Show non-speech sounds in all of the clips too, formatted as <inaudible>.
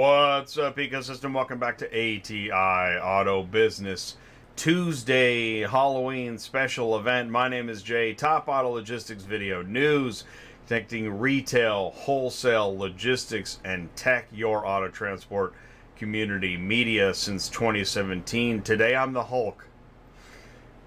What's up, ecosystem? Welcome back to ATI Auto Business Tuesday Halloween special event. My name is Jay, Top Auto Logistics Video News, connecting retail, wholesale, logistics, and tech, your auto transport community media since 2017. Today I'm the Hulk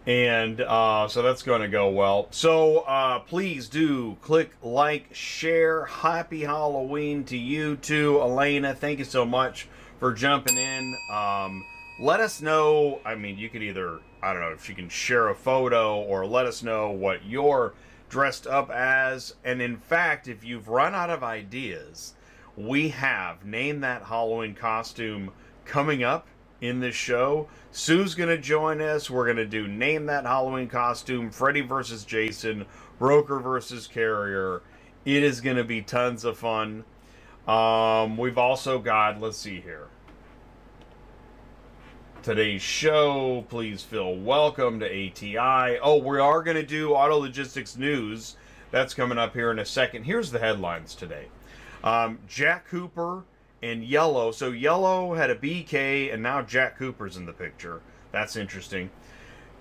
and uh, so that's going to go well. So uh, please do click like, share. Happy Halloween to you too, Elena. Thank you so much for jumping in. Um, let us know. I mean, you could either I don't know if you can share a photo or let us know what you're dressed up as. And in fact, if you've run out of ideas, we have name that Halloween costume coming up in this show. Sue's going to join us. We're going to do Name That Halloween Costume, Freddy versus Jason, Broker versus Carrier. It is going to be tons of fun. Um, we've also got, let's see here. Today's show, please feel welcome to ATI. Oh, we are going to do Auto Logistics News. That's coming up here in a second. Here's the headlines today. Um, Jack Cooper and Yellow. So Yellow had a BK, and now Jack Cooper's in the picture. That's interesting.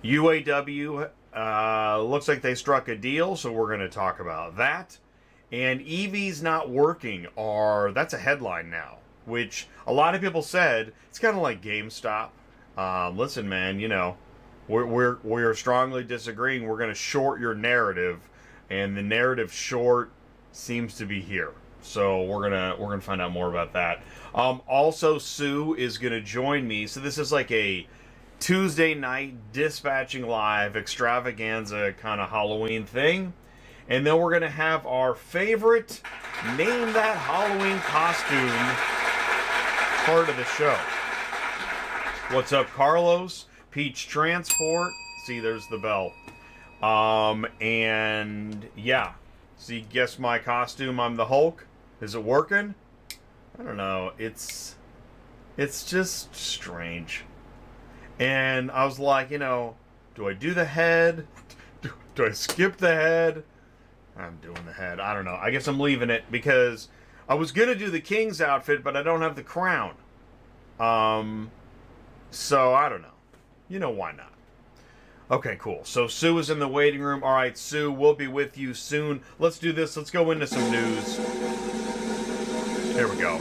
UAW uh, looks like they struck a deal, so we're going to talk about that. And EV's not working, are that's a headline now, which a lot of people said it's kind of like GameStop. Um, listen, man, you know, we're we're we're strongly disagreeing. We're going to short your narrative, and the narrative short seems to be here. So we're gonna we're gonna find out more about that. Um, also, Sue is gonna join me. So this is like a Tuesday night dispatching live extravaganza kind of Halloween thing, and then we're gonna have our favorite name that Halloween costume part of the show. What's up, Carlos? Peach Transport. See, there's the bell. Um, and yeah. See, guess my costume. I'm the Hulk. Is it working? I don't know. It's it's just strange. And I was like, you know, do I do the head? <laughs> Do, do I skip the head? I'm doing the head. I don't know. I guess I'm leaving it because I was gonna do the king's outfit, but I don't have the crown. Um, so I don't know. You know why not? Okay, cool. So Sue is in the waiting room. All right, Sue, we'll be with you soon. Let's do this. Let's go into some news. There we go.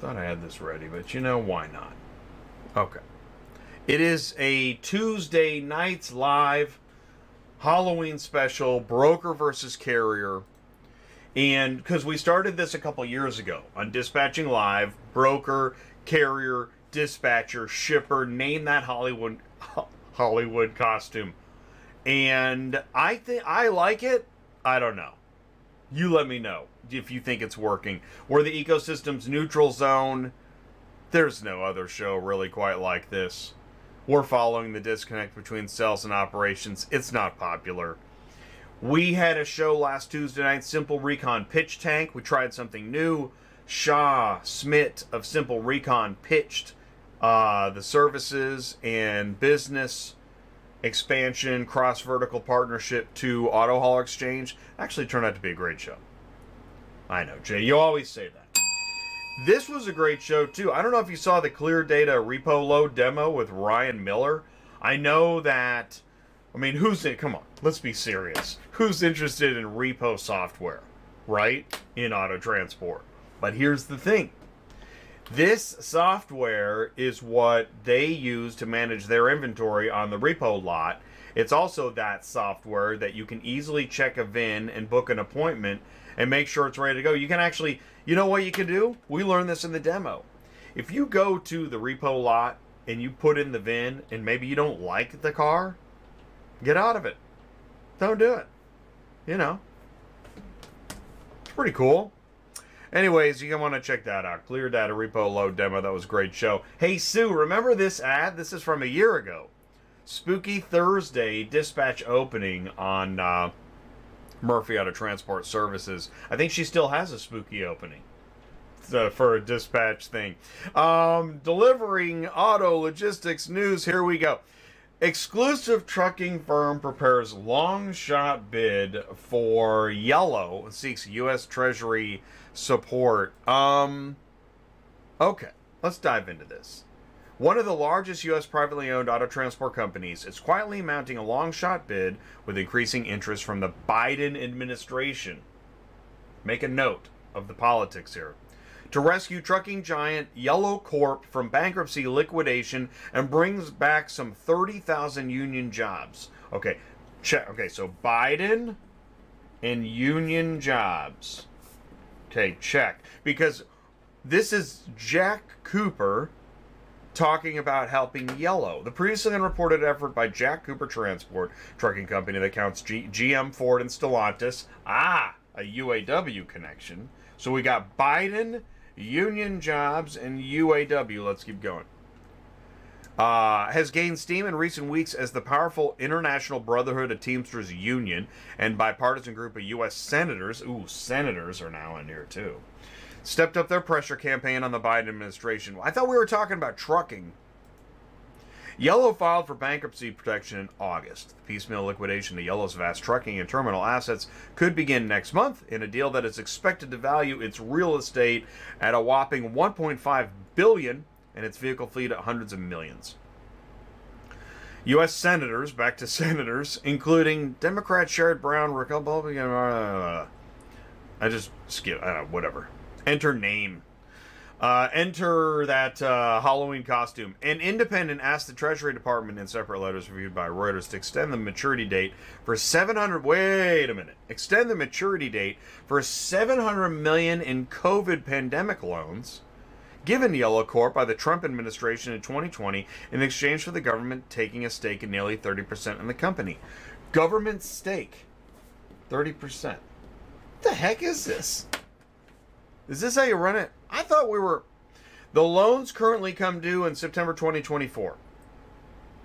Thought I had this ready, but you know, why not? Okay. It is a Tuesday nights live Halloween special, Broker versus Carrier. And because we started this a couple years ago on Dispatching Live, Broker, Carrier, Dispatcher, Shipper, name that Hollywood <laughs> Hollywood costume and I think I like it. I don't know. You let me know if you think it's working. We're the ecosystem's neutral zone. There's no other show really quite like this. We're following the disconnect between sales and operations. It's not popular. We had a show last Tuesday night, Simple Recon Pitch Tank. We tried something new. Shaw Smith of Simple Recon pitched uh, the services and business expansion, cross vertical partnership to Auto Haul Exchange actually turned out to be a great show. I know, Jay, you always say that. This was a great show too. I don't know if you saw the Clear Data Repo Load demo with Ryan Miller. I know that. I mean, who's it? Come on, let's be serious. Who's interested in repo software, right? In auto transport. But here's the thing this software is what they use to manage their inventory on the repo lot. It's also that software that you can easily check a VIN and book an appointment and make sure it's ready to go. You can actually, you know what you can do? We learned this in the demo. If you go to the repo lot and you put in the VIN and maybe you don't like the car, get out of it. Don't do it. You know, it's pretty cool. Anyways, you want to check that out. Clear Data Repo Load demo. That was a great show. Hey, Sue, remember this ad? This is from a year ago. Spooky Thursday dispatch opening on uh, Murphy Auto Transport Services. I think she still has a spooky opening uh, for a dispatch thing. Um, delivering auto logistics news. Here we go. Exclusive trucking firm prepares long shot bid for Yellow seeks U.S. Treasury support. Um, okay, let's dive into this. One of the largest U.S. privately owned auto transport companies is quietly mounting a long shot bid with increasing interest from the Biden administration. Make a note of the politics here. To rescue trucking giant Yellow Corp from bankruptcy liquidation and brings back some 30,000 union jobs. Okay, check. Okay, so Biden and union jobs. Okay, check. Because this is Jack Cooper talking about helping Yellow. The previously unreported effort by Jack Cooper Transport, trucking company that counts G- GM, Ford, and Stellantis. Ah, a UAW connection. So we got Biden, union jobs, and UAW. Let's keep going. Uh, has gained steam in recent weeks as the powerful International Brotherhood of Teamsters Union and bipartisan group of U.S. senators, ooh, senators are now in here too, stepped up their pressure campaign on the Biden administration. I thought we were talking about trucking. Yellow filed for bankruptcy protection in August. The piecemeal liquidation of Yellow's vast trucking and terminal assets could begin next month in a deal that is expected to value its real estate at a whopping 1.5 billion and its vehicle fleet at hundreds of millions. U.S. senators, back to <laughs> senators, including Democrat Sherrod Brown, Republican. Uh, I just skip. Don't whatever. Enter name. Uh, enter that uh, Halloween costume. An independent asked the Treasury Department in separate letters reviewed by Reuters to extend the maturity date for 700. Wait a minute. Extend the maturity date for 700 million in COVID pandemic loans given to Yellow Corp by the Trump administration in 2020 in exchange for the government taking a stake in nearly 30% in the company. Government stake. 30%. What the heck is this? Is this how you run it? I thought we were. The loans currently come due in September 2024.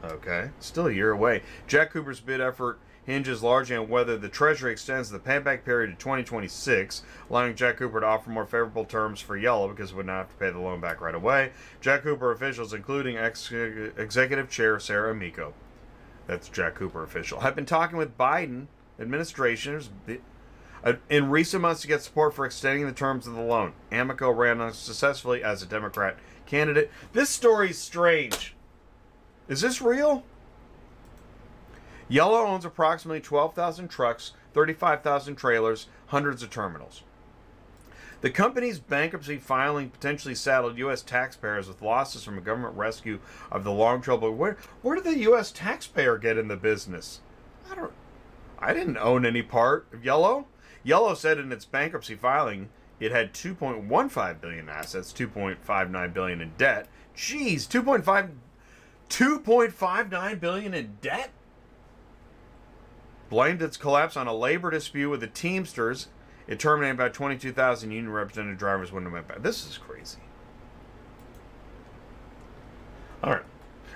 Okay, still a year away. Jack Cooper's bid effort hinges largely on whether the Treasury extends the payback period to 2026, allowing Jack Cooper to offer more favorable terms for Yellow because it would not have to pay the loan back right away. Jack Cooper officials, including ex- Executive Chair Sarah Amico, that's Jack Cooper official, have been talking with Biden administrators uh, Uh, in recent months to get support for extending the terms of the loan. Amico ran unsuccessfully as a Democrat candidate. This story's strange. Is this real? Yellow owns approximately 12,000 trucks, 35,000 trailers, hundreds of terminals. The company's bankruptcy filing potentially saddled U.S. taxpayers with losses from a government rescue of the long trouble. Where where did the U.S. taxpayer get in the business? I don't. I didn't own any part of Yellow. Yellow said in its bankruptcy filing it had 2.15 billion assets, 2.59 billion in debt. Jeez, 2.5 2.59 billion in debt blamed its collapse on a labor dispute with the Teamsters. It terminated about 22,000 union represented drivers when it went back. This is crazy. All right.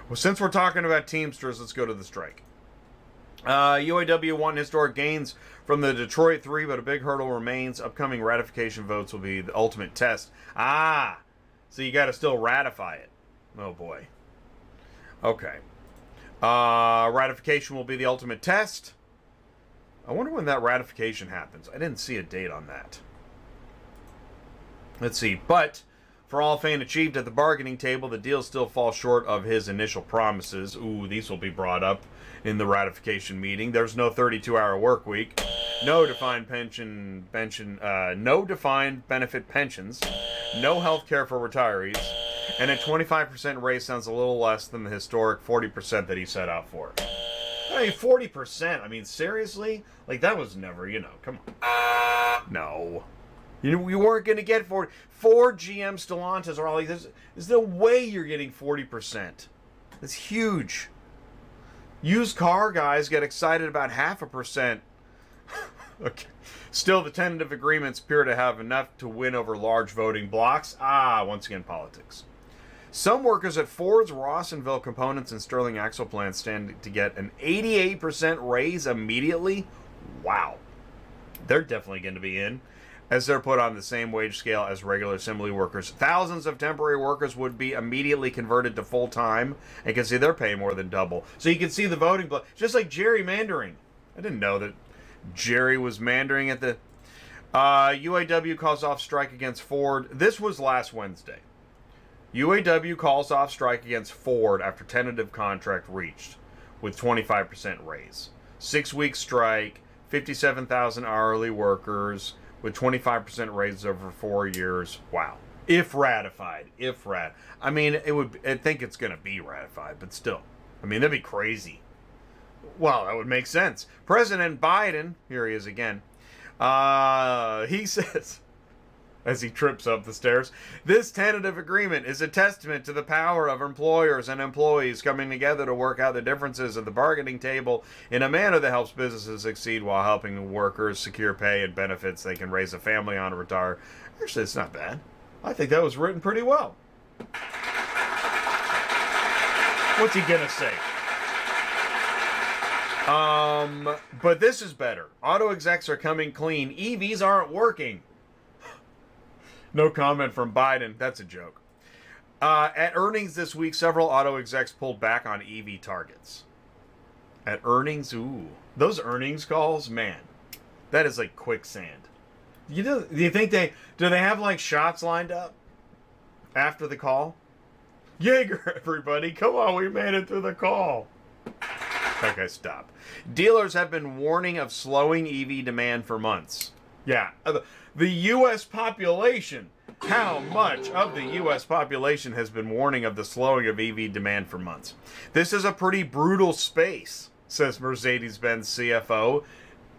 Well, since we're talking about Teamsters, let's go to the strike. Uh, UAW won historic gains from the Detroit 3, but a big hurdle remains. Upcoming ratification votes will be the ultimate test. Ah, so you got to still ratify it. Oh boy. Okay. Uh, ratification will be the ultimate test. I wonder when that ratification happens. I didn't see a date on that. Let's see. But for all Fain achieved at the bargaining table, the deal still falls short of his initial promises. Ooh, these will be brought up in the ratification meeting. There's no 32-hour work week, no defined pension, pension, uh, no defined benefit pensions, no health care for retirees, and a 25% raise sounds a little less than the historic 40% that he set out for. I mean, forty percent. I mean, seriously, like that was never. You know, come on. No, you you weren't going to get forty. Ford GM Stellantis are all like this. There's no way you're getting forty percent. That's huge. Used car guys get excited about half a percent. <laughs> okay. Still, the tentative agreements appear to have enough to win over large voting blocks. Ah, once again, politics. Some workers at Ford's Rawsonville Components and Sterling Axle plants stand to get an 88% raise immediately. Wow. They're definitely going to be in. As they're put on the same wage scale as regular assembly workers. Thousands of temporary workers would be immediately converted to full time and can see their pay more than double. So you can see the voting, block, just like gerrymandering. I didn't know that Jerry was mandering at the. Uh, UAW calls off strike against Ford. This was last Wednesday. UAW calls off strike against Ford after tentative contract reached with 25% raise. Six week strike, 57,000 hourly workers with 25% raises over four years. Wow. If ratified, if rat, I mean, it would. I think it's going to be ratified, but still, I mean, that'd be crazy. Well, that would make sense. President Biden, here he is again. Uh, he <laughs> says, as he trips up the stairs, this tentative agreement is a testament to the power of employers and employees coming together to work out the differences at the bargaining table in a manner that helps businesses succeed while helping workers secure pay and benefits they can raise a family on and retire. Actually, it's not bad. I think that was written pretty well. What's he gonna say? Um, but this is better. Auto execs are coming clean. EVs aren't working. No comment from Biden. That's a joke. Uh, at earnings this week, several auto execs pulled back on EV targets. At earnings, ooh, those earnings calls, man, that is like quicksand. You know, do you think they do they have like shots lined up after the call? Jaeger, <laughs> everybody, come on, we made it through the call. Okay, stop. Dealers have been warning of slowing EV demand for months. Yeah, the U.S. population. How much of the U.S. population has been warning of the slowing of EV demand for months? This is a pretty brutal space, says Mercedes Benz CFO.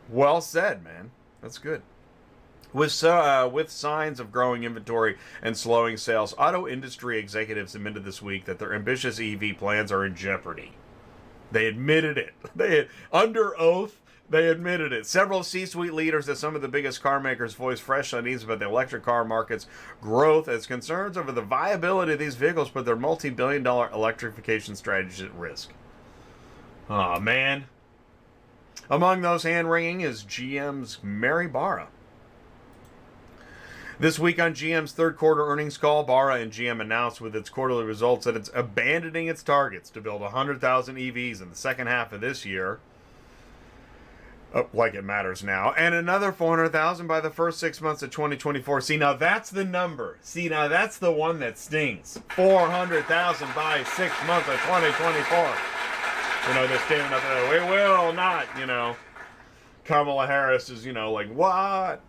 Well said, man. That's good. With, uh, with signs of growing inventory and slowing sales, auto industry executives admitted this week that their ambitious EV plans are in jeopardy. They admitted it. <laughs> They had, under oath. They admitted it. Several C-suite leaders at some of the biggest car makers voiced fresh unease about the electric car market's growth as concerns over the viability of these vehicles put their multi-billion-dollar electrification strategies at risk. Oh man. Among those hand-wringing is GM's Mary Barra. This week on GM's third quarter earnings call, Barra and GM announced with its quarterly results that it's abandoning its targets to build 100,000 EVs in the second half of this year. Oh, like it matters now, and another 400,000 by the first six months of 2024. See, now that's the number. See, now that's the one that stings. 400,000 by six months of 2024. You know, they're standing up there, we will not, you know. Kamala Harris is, you know, like, what?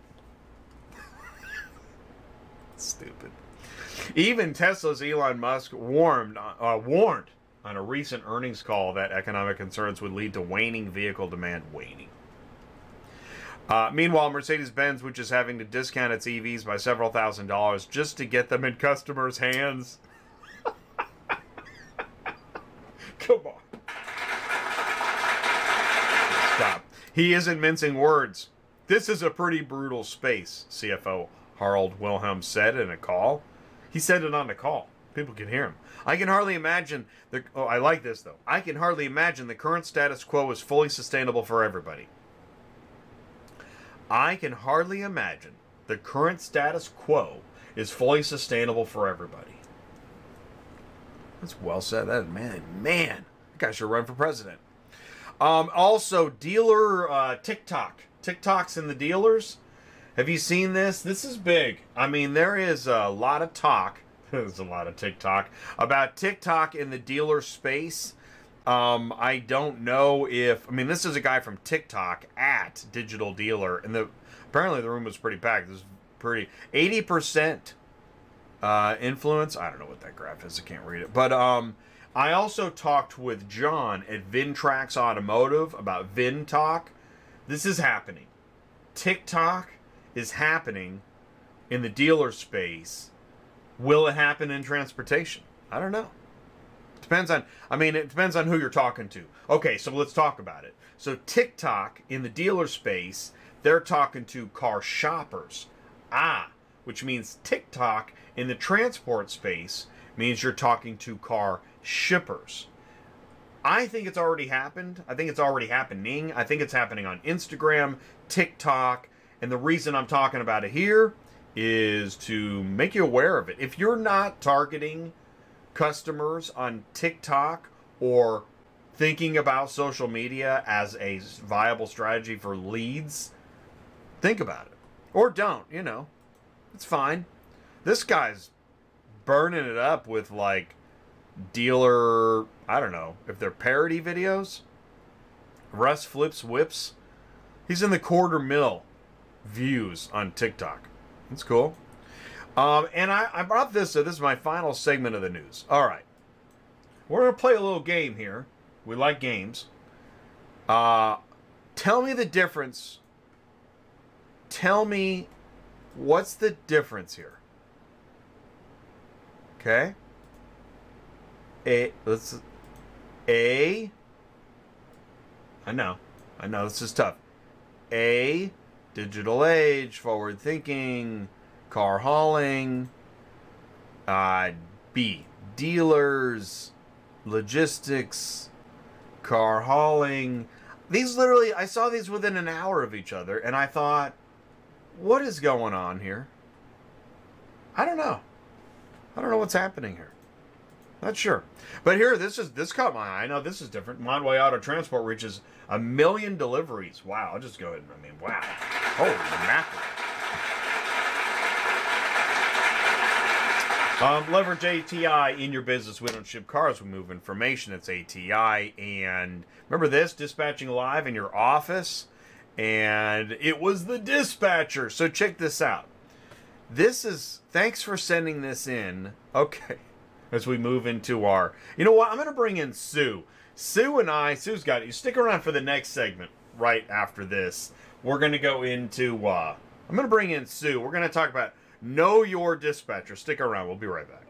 <laughs> Stupid. Even Tesla's Elon Musk warned, uh, warned on a recent earnings call that economic concerns would lead to waning vehicle demand. Waning. Uh, meanwhile, Mercedes Benz, which is having to discount its EVs by several thousand dollars just to get them in customers' hands. <laughs> Come on. Stop. He isn't mincing words. This is a pretty brutal space, CFO Harald Wilhelm said in a call. He said it on the call. People can hear him. I can hardly imagine the. Oh, I like this though. I can hardly imagine the current status quo is fully sustainable for everybody. I can hardly imagine the current status quo is fully sustainable for everybody. That's well said. That man, man, that guy should run for president. Um, also, dealer uh, TikTok, TikToks in the dealers. Have you seen this? This is big. I mean, there is a lot of talk. <laughs> There's a lot of TikTok about TikTok in the dealer space. Um, I don't know if I mean this is a guy from TikTok at Digital Dealer, and the apparently the room was pretty packed. This is pretty eighty percent uh, influence. I don't know what that graph is. I can't read it. But um, I also talked with John at Vintrax Automotive about VinTalk. This is happening. TikTok is happening in the dealer space. Will it happen in transportation? I don't know. Depends on, I mean, it depends on who you're talking to. Okay, so let's talk about it. So, TikTok in the dealer space, they're talking to car shoppers. Ah, which means TikTok in the transport space means you're talking to car shippers. I think it's already happened. I think it's already happening. I think it's happening on Instagram, TikTok, And the reason I'm talking about it here is to make you aware of it. If you're not targeting customers on TikTok or thinking about social media as a viable strategy for leads, think about it. Or don't, you know. It's fine. This guy's burning it up with like dealer, I don't know, if they're parody videos. Russ flips whips. He's in the quarter mil views on TikTok. That's cool. Um, and I, I brought this, so this is my final segment of the news. All right. We're going to play a little game here. We like games. Uh, tell me the difference. Tell me what's the difference here. Okay. A let's A I know. I know this is tough. A digital age, forward thinking, car hauling. Uh, B dealers, logistics, car hauling. These literally, I saw these within an hour of each other, and I thought, what is going on here? I don't know. I don't know what's happening here. Not sure. But here, this is this caught my eye. I know this is different. Montway Auto Transport reaches a million deliveries. Wow. I'll just go ahead and, I mean, wow. Holy mackerel. Um, leverage ATI in your business. We don't ship cars, we move information. It's ATI. And remember this dispatching live in your office? And it was the dispatcher. So check this out. This is, thanks for sending this in. Okay <laughs> as we move into our. You know what? I'm going to bring in Sue. Sue and I, Sue's got. You stick around for the next segment right after this. We're going to go into. Uh, I'm going to bring in Sue. We're going to talk about Know Your Dispatcher. Stick around. We'll be right back.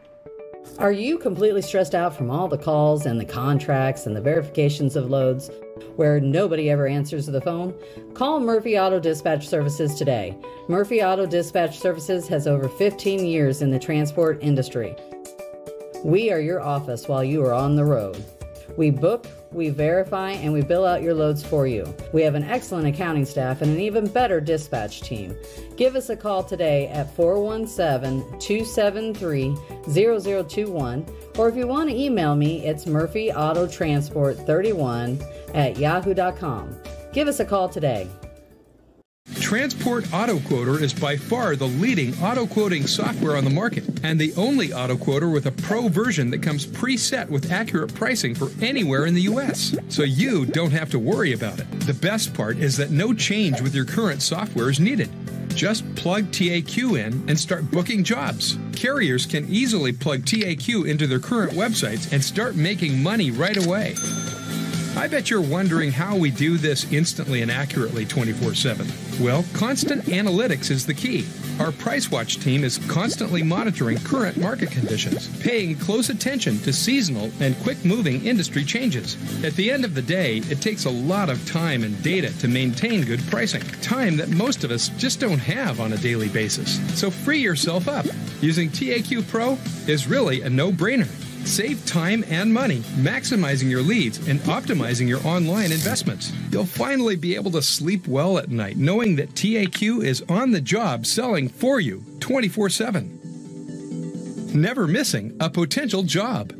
Are you completely stressed out from all the calls and the contracts and the verifications of loads where nobody ever answers the phone? Call Murphy Auto Dispatch Services today. Murphy Auto Dispatch Services has over 15 years in the transport industry. We are your office while you are on the road. We book, we verify, and we bill out your loads for you. We have an excellent accounting staff and an even better dispatch team. Give us a call today at 417 273 0021, or if you want to email me, it's murphyautotransport31 at yahoo.com. Give us a call today. Transport Auto Quoter is by far the leading auto quoting software on the market and the only auto quoter with a pro version that comes preset with accurate pricing for anywhere in the US. So you don't have to worry about it. The best part is that no change with your current software is needed. Just plug TAQ in and start booking jobs. Carriers can easily plug TAQ into their current websites and start making money right away. I bet you're wondering how we do this instantly and accurately 24 7. Well, constant analytics is the key. Our Price Watch team is constantly monitoring current market conditions, paying close attention to seasonal and quick moving industry changes. At the end of the day, it takes a lot of time and data to maintain good pricing, time that most of us just don't have on a daily basis. So free yourself up. Using TAQ Pro is really a no brainer. Save time and money, maximizing your leads and optimizing your online investments. You'll finally be able to sleep well at night knowing that TAQ is on the job selling for you 24 7. Never missing a potential job.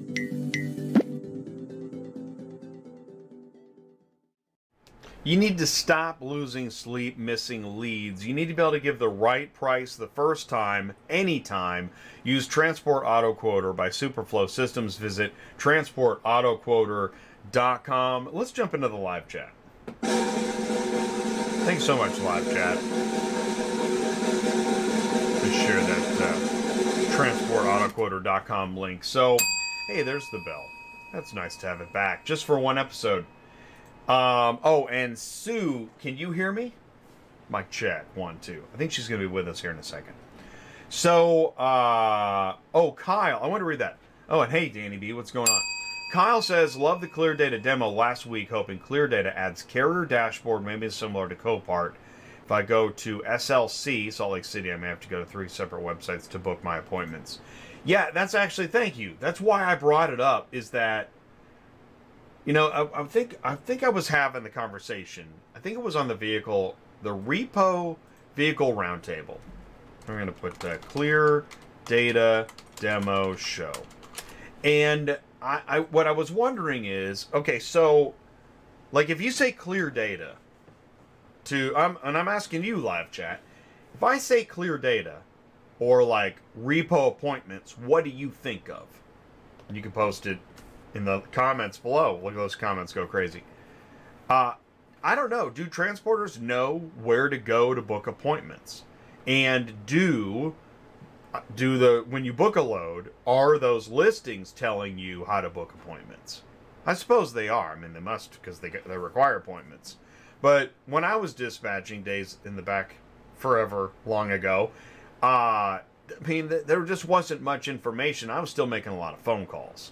You need to stop losing sleep, missing leads. You need to be able to give the right price the first time, anytime. Use Transport Auto Quoter by Superflow Systems. Visit transportautoquoter.com. Let's jump into the live chat. Thanks so much, live chat. Let's share that uh, transportautoquoter.com link. So, hey, there's the bell. That's nice to have it back, just for one episode. Um, oh, and Sue, can you hear me? Mike chat, one, two. I think she's going to be with us here in a second. So, uh, oh, Kyle, I want to read that. Oh, and hey, Danny B, what's going on? Kyle says, love the Clear Data demo last week, hoping Clear Data adds carrier dashboard, maybe similar to Copart. If I go to SLC, Salt Lake City, I may have to go to three separate websites to book my appointments. Yeah, that's actually, thank you. That's why I brought it up, is that you know, I, I, think I think I was having the conversation. I think it was on the vehicle, the repo Vehicle Roundtable. I'm going to put uh, Clear Data Demo Show. And I, I, what I was wondering is, okay, so, like, if you say clear data to, I'm, and I'm asking you, live chat, if I say clear data or like repo appointments, what do you think of? You can post it in the comments below. Look at those comments go crazy. Uh, I don't know. Do transporters know where to go to book appointments? And do do the when you book a load, are those listings telling you how to book appointments? I suppose they are. I mean, they must because they they require appointments. But when I was dispatching days in the back forever long ago, uh, I mean, there just wasn't much information. I was still making a lot of phone calls.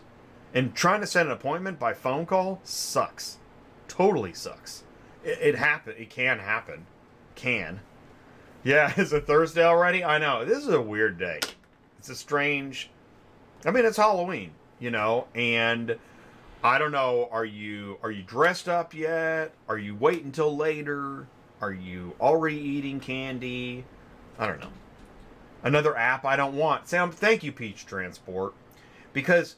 And trying to set an appointment by phone call sucks. Totally sucks. It, it happen. It can happen. Can. Yeah, <laughs> is it Thursday already? I know. This is a weird day. It's a strange. I mean, it's Halloween, you know, and I don't know. Are you are you dressed up yet? Are you waiting until later? Are you already eating candy? I don't know. Another app I don't want. Sam, thank you, Peach Transport, because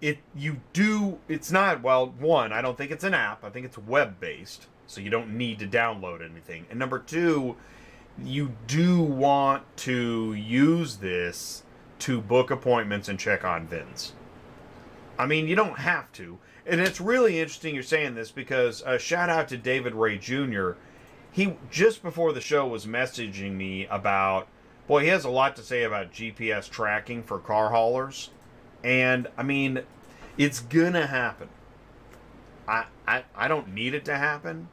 it you do. It's not well. One, I don't think it's an app. I think it's web based, so you don't need to download anything. And number two, you do want to use this to book appointments and check on VINs. I mean, you don't have to. And it's really interesting you're saying this because uh, shout out to David Ray Jr. He just before the show was messaging me about boy, he has a lot to say about GPS tracking for car haulers. And I mean, it's gonna happen. I, I I don't need it to happen.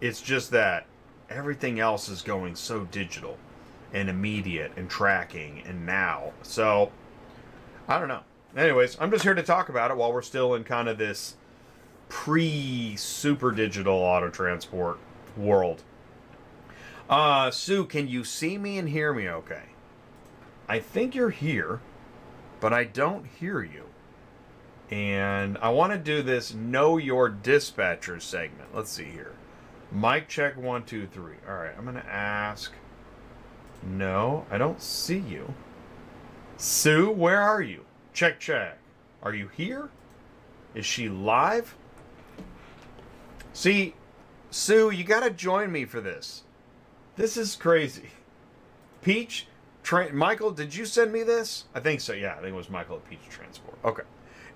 It's just that everything else is going so digital and immediate and tracking and now. So I don't know. Anyways, I'm just here to talk about it while we're still in kind of this pre super digital auto transport world. Uh, Sue, can you see me and hear me okay? I think you're here, but I don't hear you. And I want to do this Know Your Dispatcher segment. Let's see here. Mic check one, two, three. All right, I'm going to ask. No, I don't see you. Sue, where are you? Check, check. Are you here? Is she live? See, Sue, you got to join me for this. This is crazy. Peach, Tra- Michael, did you send me this? I think so. Yeah, I think it was Michael at Peach Transport. Okay.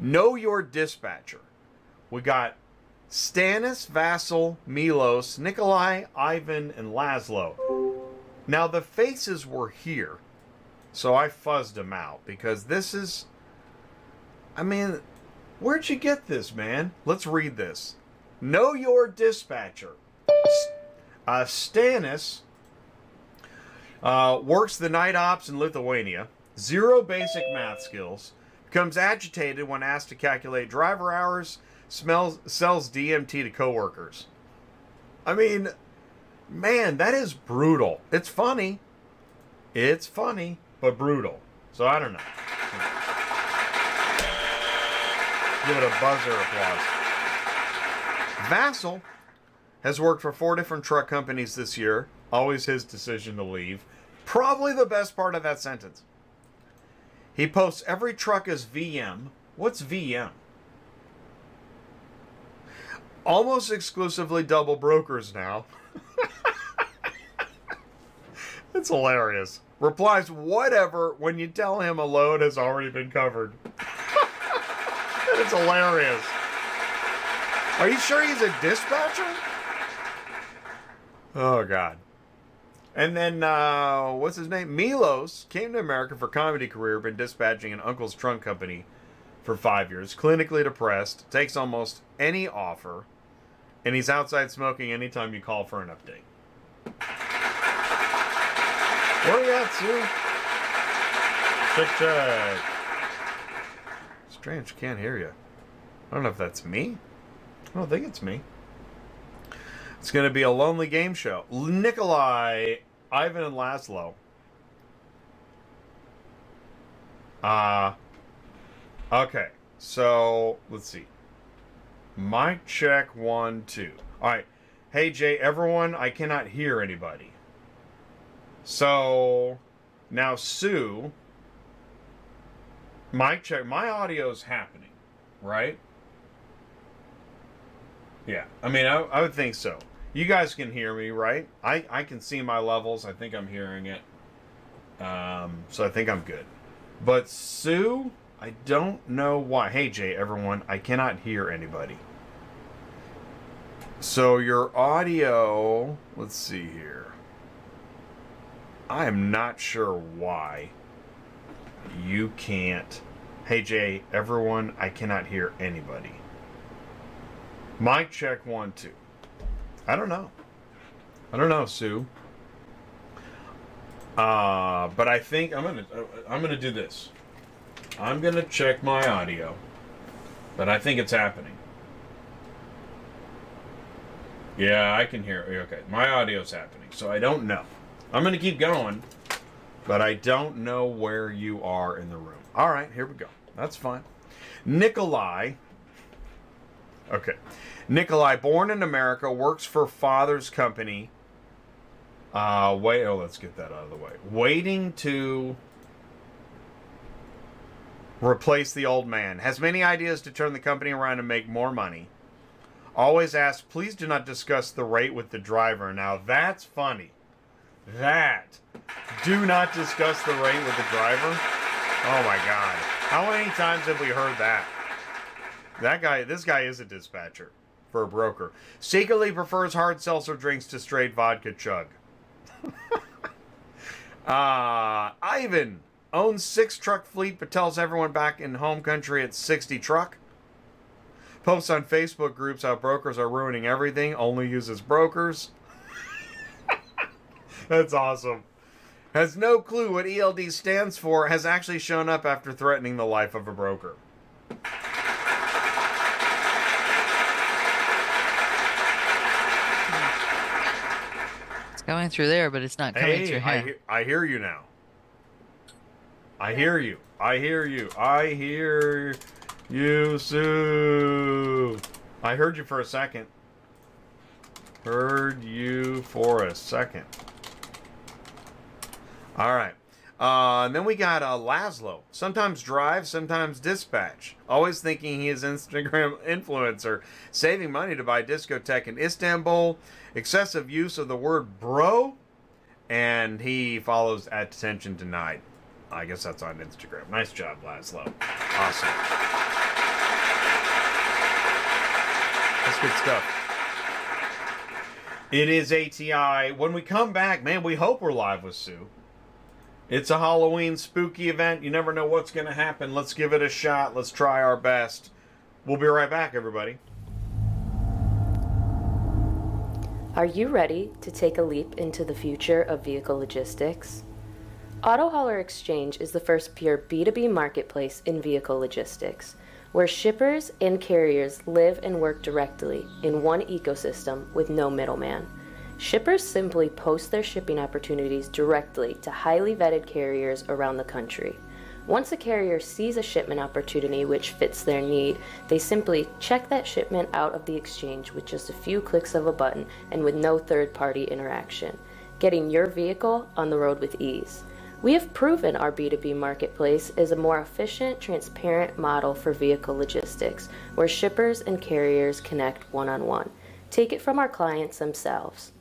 Know your dispatcher. We got Stanis, Vassal, Milos, Nikolai, Ivan, and Laszlo. Now the faces were here, so I fuzzed them out because this is. I mean, where'd you get this, man? Let's read this. Know your dispatcher. Uh, Stanis uh, works the night ops in Lithuania. Zero basic math skills. Becomes agitated when asked to calculate driver hours. Smells sells DMT to coworkers. I mean, man, that is brutal. It's funny. It's funny, but brutal. So I don't know. Give it a buzzer applause. Vassal has worked for four different truck companies this year. Always his decision to leave. Probably the best part of that sentence. He posts every truck as VM. What's VM? Almost exclusively double brokers now. <laughs> it's hilarious. Replies whatever when you tell him a load has already been covered. <laughs> it's hilarious. Are you sure he's a dispatcher? Oh, God. And then, uh, what's his name? Milos came to America for comedy career, been dispatching an uncle's trunk company for five years. Clinically depressed, takes almost any offer, and he's outside smoking anytime you call for an update. Where are you at, Sue? Check, check. Strange, can't hear you. I don't know if that's me. I don't think it's me. It's going to be a lonely game show. Nikolai, Ivan, and Laszlo. Uh, okay. So, let's see. Mic check one, two. All right. Hey, Jay, everyone, I cannot hear anybody. So now Sue, mic check. My audio's happening, right? Yeah, I mean, I, I would think so. You guys can hear me, right? I, I can see my levels. I think I'm hearing it. Um, so I think I'm good. But Sue, I don't know why. Hey, Jay, everyone, I cannot hear anybody. So your audio, let's see here. I am not sure why you can't. Hey, Jay, everyone, I cannot hear anybody. Mic check one, two. I don't know. I don't know, Sue. Uh, but I think I'm gonna I'm gonna do this. I'm gonna check my audio, but I think it's happening. Yeah, I can hear. Okay, my audio's happening, so I don't know. I'm gonna keep going, but I don't know where you are in the room. All right, here we go. That's fine. Nikolai. Okay. Nikolai, born in America, works for father's company. Uh, wait, oh, let's get that out of the way. Waiting to replace the old man. Has many ideas to turn the company around and make more money. Always ask, please do not discuss the rate with the driver. Now that's funny. That. Do not discuss the rate with the driver. Oh my god. How many times have we heard that? That guy, this guy is a dispatcher for a broker. Secretly prefers hard seltzer drinks to straight vodka chug. <laughs> uh, Ivan owns six truck fleet but tells everyone back in home country it's 60 truck. Posts on Facebook groups how brokers are ruining everything, only uses brokers. <laughs> That's awesome. Has no clue what ELD stands for, has actually shown up after threatening the life of a broker. Going through there, but it's not coming Hey, through I, he- I hear you now. I hear you. I hear you. I hear you, Sue. I heard you for a second. Heard you for a second. All right. Uh, and then we got uh, Laszlo. Sometimes drive, sometimes dispatch. Always thinking he is Instagram <laughs> influencer. Saving money to buy discotheque in Istanbul. Excessive use of the word bro. And he follows at attention denied. I guess that's on Instagram. Nice job, Laszlo. Awesome. That's good stuff. It is ATI. When we come back, man, we hope we're live with Sue. It's a Halloween spooky event. You never know what's going to happen. Let's give it a shot. Let's try our best. We'll be right back, everybody. Are you ready to take a leap into the future of vehicle logistics? Auto Hauler Exchange is the first pure B2B marketplace in vehicle logistics, where shippers and carriers live and work directly in one ecosystem with no middleman. Shippers simply post their shipping opportunities directly to highly vetted carriers around the country. Once a carrier sees a shipment opportunity which fits their need, they simply check that shipment out of the exchange with just a few clicks of a button and with no third party interaction, getting your vehicle on the road with ease. We have proven our B2B marketplace is a more efficient, transparent model for vehicle logistics where shippers and carriers connect one on one. Take it from our clients themselves.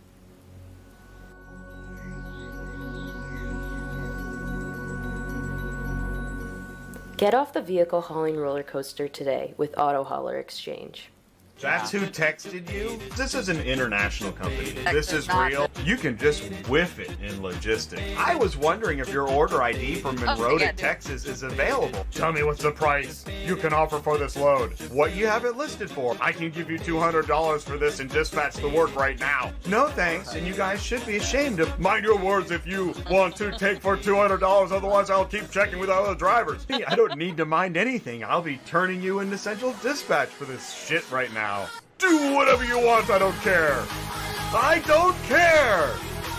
Get off the vehicle hauling roller coaster today with Auto Hauler Exchange. That's who texted you? This is an international company. This is real. You can just whiff it in logistics. I was wondering if your order ID from Monroe to yeah, dude. Texas is available. Tell me what's the price you can offer for this load. What you have it listed for. I can give you $200 for this and dispatch the work right now. No thanks, and you guys should be ashamed of. Mind your words if you want to take for $200, otherwise I'll keep checking with other drivers. Hey, I don't need to mind anything. I'll be turning you into Central Dispatch for this shit right now. Do whatever you want, I don't care. I don't care.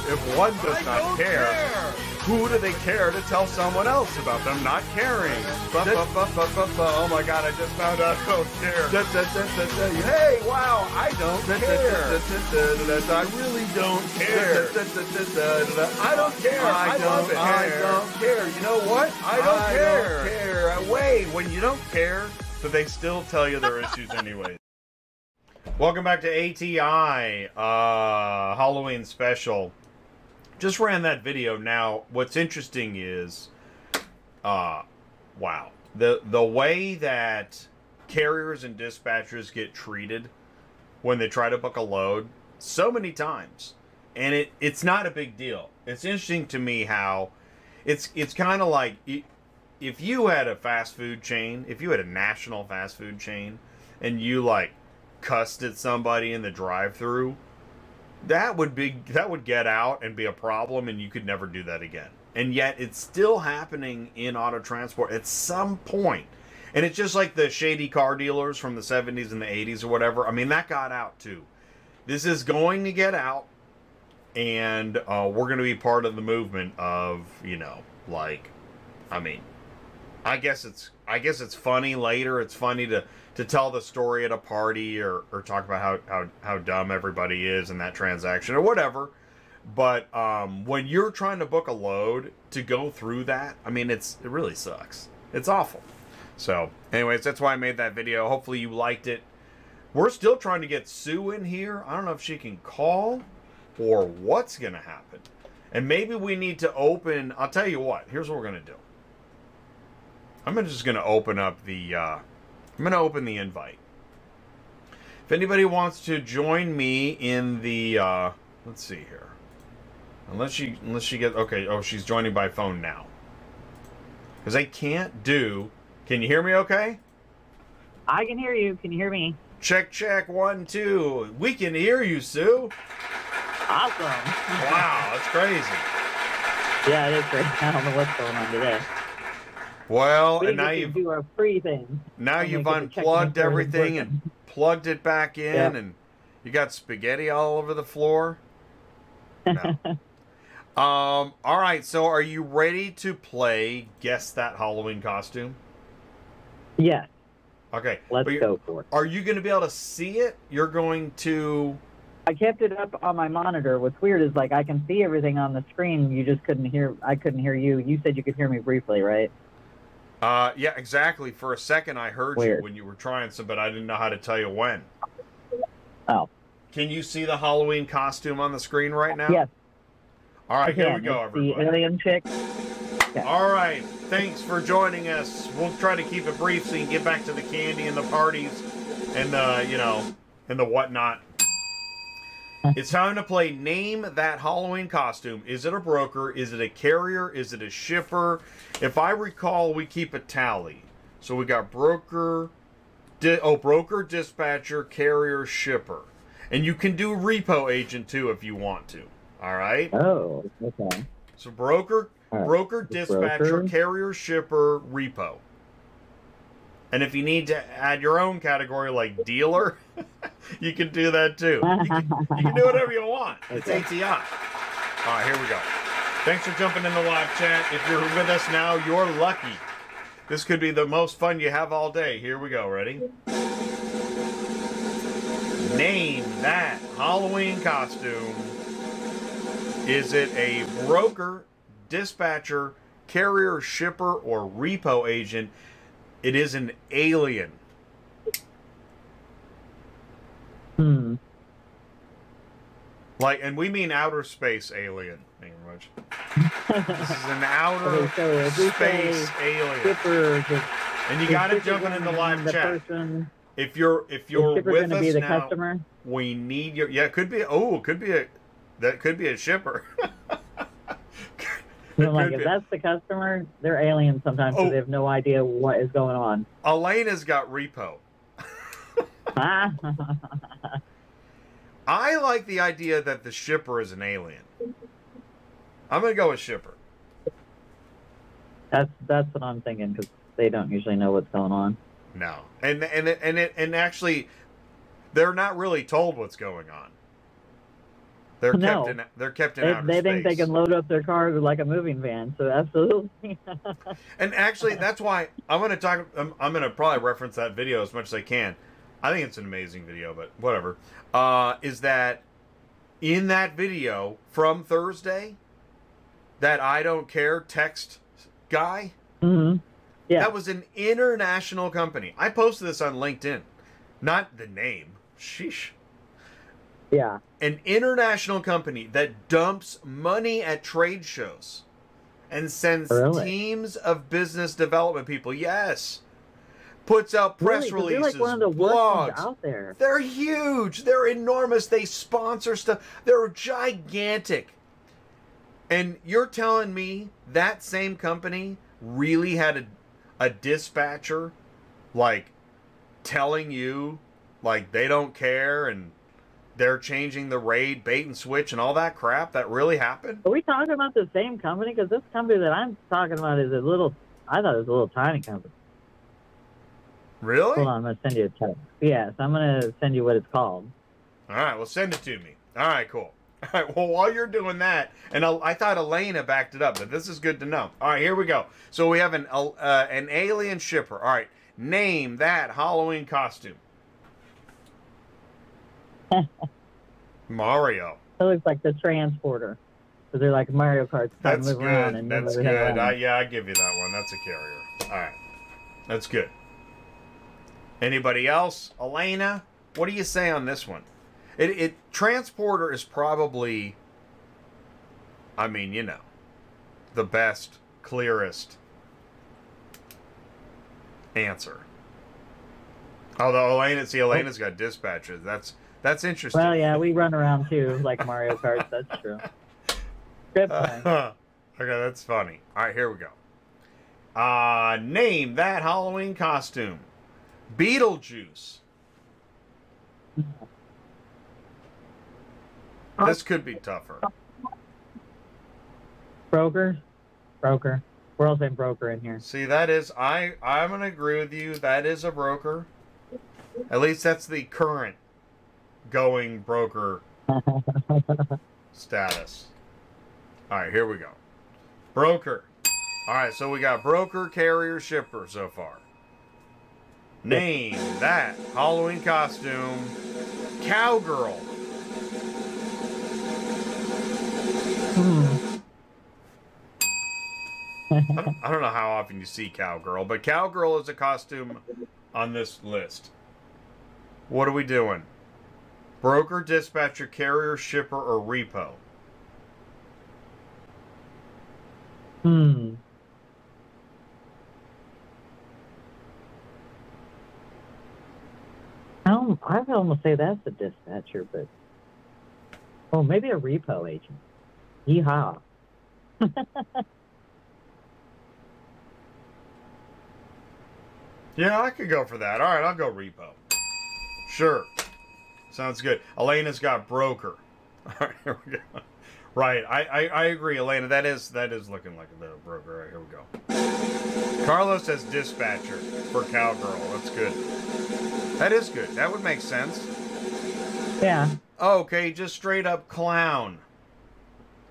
If one does not care, who do they care to tell someone else about them not caring? Ba, ba, ba. Oh my god, I just found out I don't care. Da, da, da. Hey, wow, I don't care. I really don't care. I don't care. I, I love don't. I don't care. You know what? I don't care. Don't care. Wait, when you don't care, but they still tell you their issues anyway. Welcome back to ATI uh, Halloween special. Just ran that video. Now, what's interesting is, uh, wow, the the way that carriers and dispatchers get treated when they try to book a load so many times and it it's not a big deal it's interesting to me how it's it's kind of like if you had a fast food chain if you had a national fast food chain and you like cussed at somebody in the drive-through that would be that would get out and be a problem and you could never do that again. And yet it's still happening in auto transport at some point. and it's just like the shady car dealers from the 70s and the 80s or whatever. I mean that got out too. This is going to get out and uh, we're going to be part of the movement of you know like i mean i guess it's i guess it's funny later. It's funny to to tell the story at a party or or talk about how how, how dumb everybody is in that transaction or whatever but um, when you're trying to book a load to go through that i mean it's it really sucks it's awful so anyways that's why i made that video hopefully you liked it we're still trying to get Sue in here. I don't know if she can call or what's going to happen. And maybe we need to open. I'll tell you what. Here's what we're going to do. I'm just going to open up the. Uh, I'm going to open the invite. If anybody wants to join me in the. Uh, let's see here. Unless she, unless she gets okay. Oh, she's joining by phone now. Because I can't do. Can you hear me? Okay. I can hear you. Can you hear me? Check, check, one, two. We can hear you, Sue. Awesome. <laughs> Wow, that's crazy. Yeah, it is great. <laughs> I don't know what's going on today. Well, We and now you've do a free thing. now you've get to check to unplugged make sure it's everything and plugged it back in, and you got spaghetti all over the floor. No. <laughs> um. All right. So, are you ready to play Guess That Halloween Costume? Yes, Okay. let's you- go for it. Are you going to be able to see it? You're going to. I kept it up on my monitor. What's weird is like I can see everything on the screen. You just couldn't hear. I couldn't hear you. You said you could hear me briefly, right? Uh. Yeah. Exactly. For a second, I heard you when you were trying some, but I didn't know how to tell you when. Oh. Can you see the Halloween costume on the screen right now? Yes. All right. Here we go, It's The alien chick. Yeah. All right. Thanks for joining us. We'll try to keep it brief so you can get back to the candy and the parties and the, you know, and the whatnot. <laughs> It's time to play Name That Halloween Costume. Is it a broker? Is it a carrier? Is it a shipper? If I recall, we keep a tally. So we got broker, di- oh, broker, dispatcher, carrier, shipper. And you can do repo agent too if you want to. All right? Oh, okay. So broker, right. broker, dispatcher, Broker. carrier, shipper, repo. And if you need to add your own category like dealer, <laughs> you can do that too. You can, you can do whatever you want. It's ATI. All right, here we go. Thanks for jumping in the live chat. If you're with us now, you're lucky. This could be the most fun you have all day. Here we go. Ready? Name that Halloween costume. Is it a broker, dispatcher, carrier, shipper, or repo agent? It is an alien. Hmm. Like, and we mean outer space alien. Thank you very much. This is an <laughs> outer so space alien. Skipper, And you got it jumping in the live the chat. Person, If you're if you're with us now, customer? we need your yeah. It could be oh, it could be a that could be a shipper. <laughs> <laughs> I'm like, if that's the customer, they're aliens sometimes because Oh. they have no idea what is going on. Elena's got repo. <laughs> I like the idea that the shipper is an alien. I'm gonna go with shipper. that's that's what I'm thinking because they don't usually know what's going on. No, and and and it and actually, they're not really told what's going on. They're <laughs> No. kept in they're kept in They, outer they think they can load up their cars like a moving van, so absolutely. <laughs> And actually, that's why I'm going to talk. I'm, I'm going to probably reference that video as much as I can. I think it's an amazing video, but whatever. Uh, is that in that video from Thursday? That I don't care text guy. hmm Yeah. That was an international company. I posted this on LinkedIn, not the name. Sheesh. Yeah. An international company that dumps money at trade shows and sends Really? teams of business development people. Yes. Puts out press Really, releases, They're like one of the blogs. out there. They're huge. They're enormous. They sponsor stuff. They're gigantic. And you're telling me that same company really had a, a dispatcher like telling you like they don't care and they're changing the raid bait and switch and all that crap that really happened? Are we talking about the same company? Because this company that I'm talking about is a little. I thought it was a little tiny company. Really? Hold on, I'm gonna send you a text. Yes, I'm gonna send you what it's called. All right, well, send it to me. All right, cool. <laughs> All right, well, while you're doing that, and I, I thought Elena backed it up, but this is good to know. All right, here we go. So we have an uh, an alien shipper. All right, name that Halloween costume. <laughs> Mario. It looks like the transporter. So they're like Mario Kart. Kind That's of move around good. and That's good. I, yeah, I give you that one. That's a carrier. All right, that's good. Anybody else? Elena, what do you say on this one? It, it transporter is probably, I mean, you know, the best, clearest answer. Although Elena, see, Elena's got dispatches. That's that's interesting. Well, yeah, we run around too, like Mario Kart. That's true. Good point. okay, that's funny. All right, here we go. Uh, name that Halloween costume. Beetlejuice. This could be tougher. Broker, broker. We're all saying broker in here. See, that is I. I'm gonna agree with you. That is a broker. At least that's the current going broker <laughs> status. All right, here we go. Broker. All right, so we got broker, carrier, shipper so far. Name that Halloween costume. Cowgirl. Hmm. I don't, I don't know how often you see cowgirl, but cowgirl is a costume on this list. What are we doing? Broker, dispatcher, carrier, shipper, or repo? Hmm. I I would almost say that's a dispatcher, but oh, maybe a repo agent. Yeehaw! <laughs> Yeah, I could go for that. All right, I'll go repo. Sure. Sounds good. Elena's got broker. <laughs> All right, here we go. Right, I, I, I agree, Elena. That is that is looking like a little broker. All right, here we go. Carlos says dispatcher for cowgirl. That's good. That is good. That would make sense. Yeah. Okay, just straight up clown.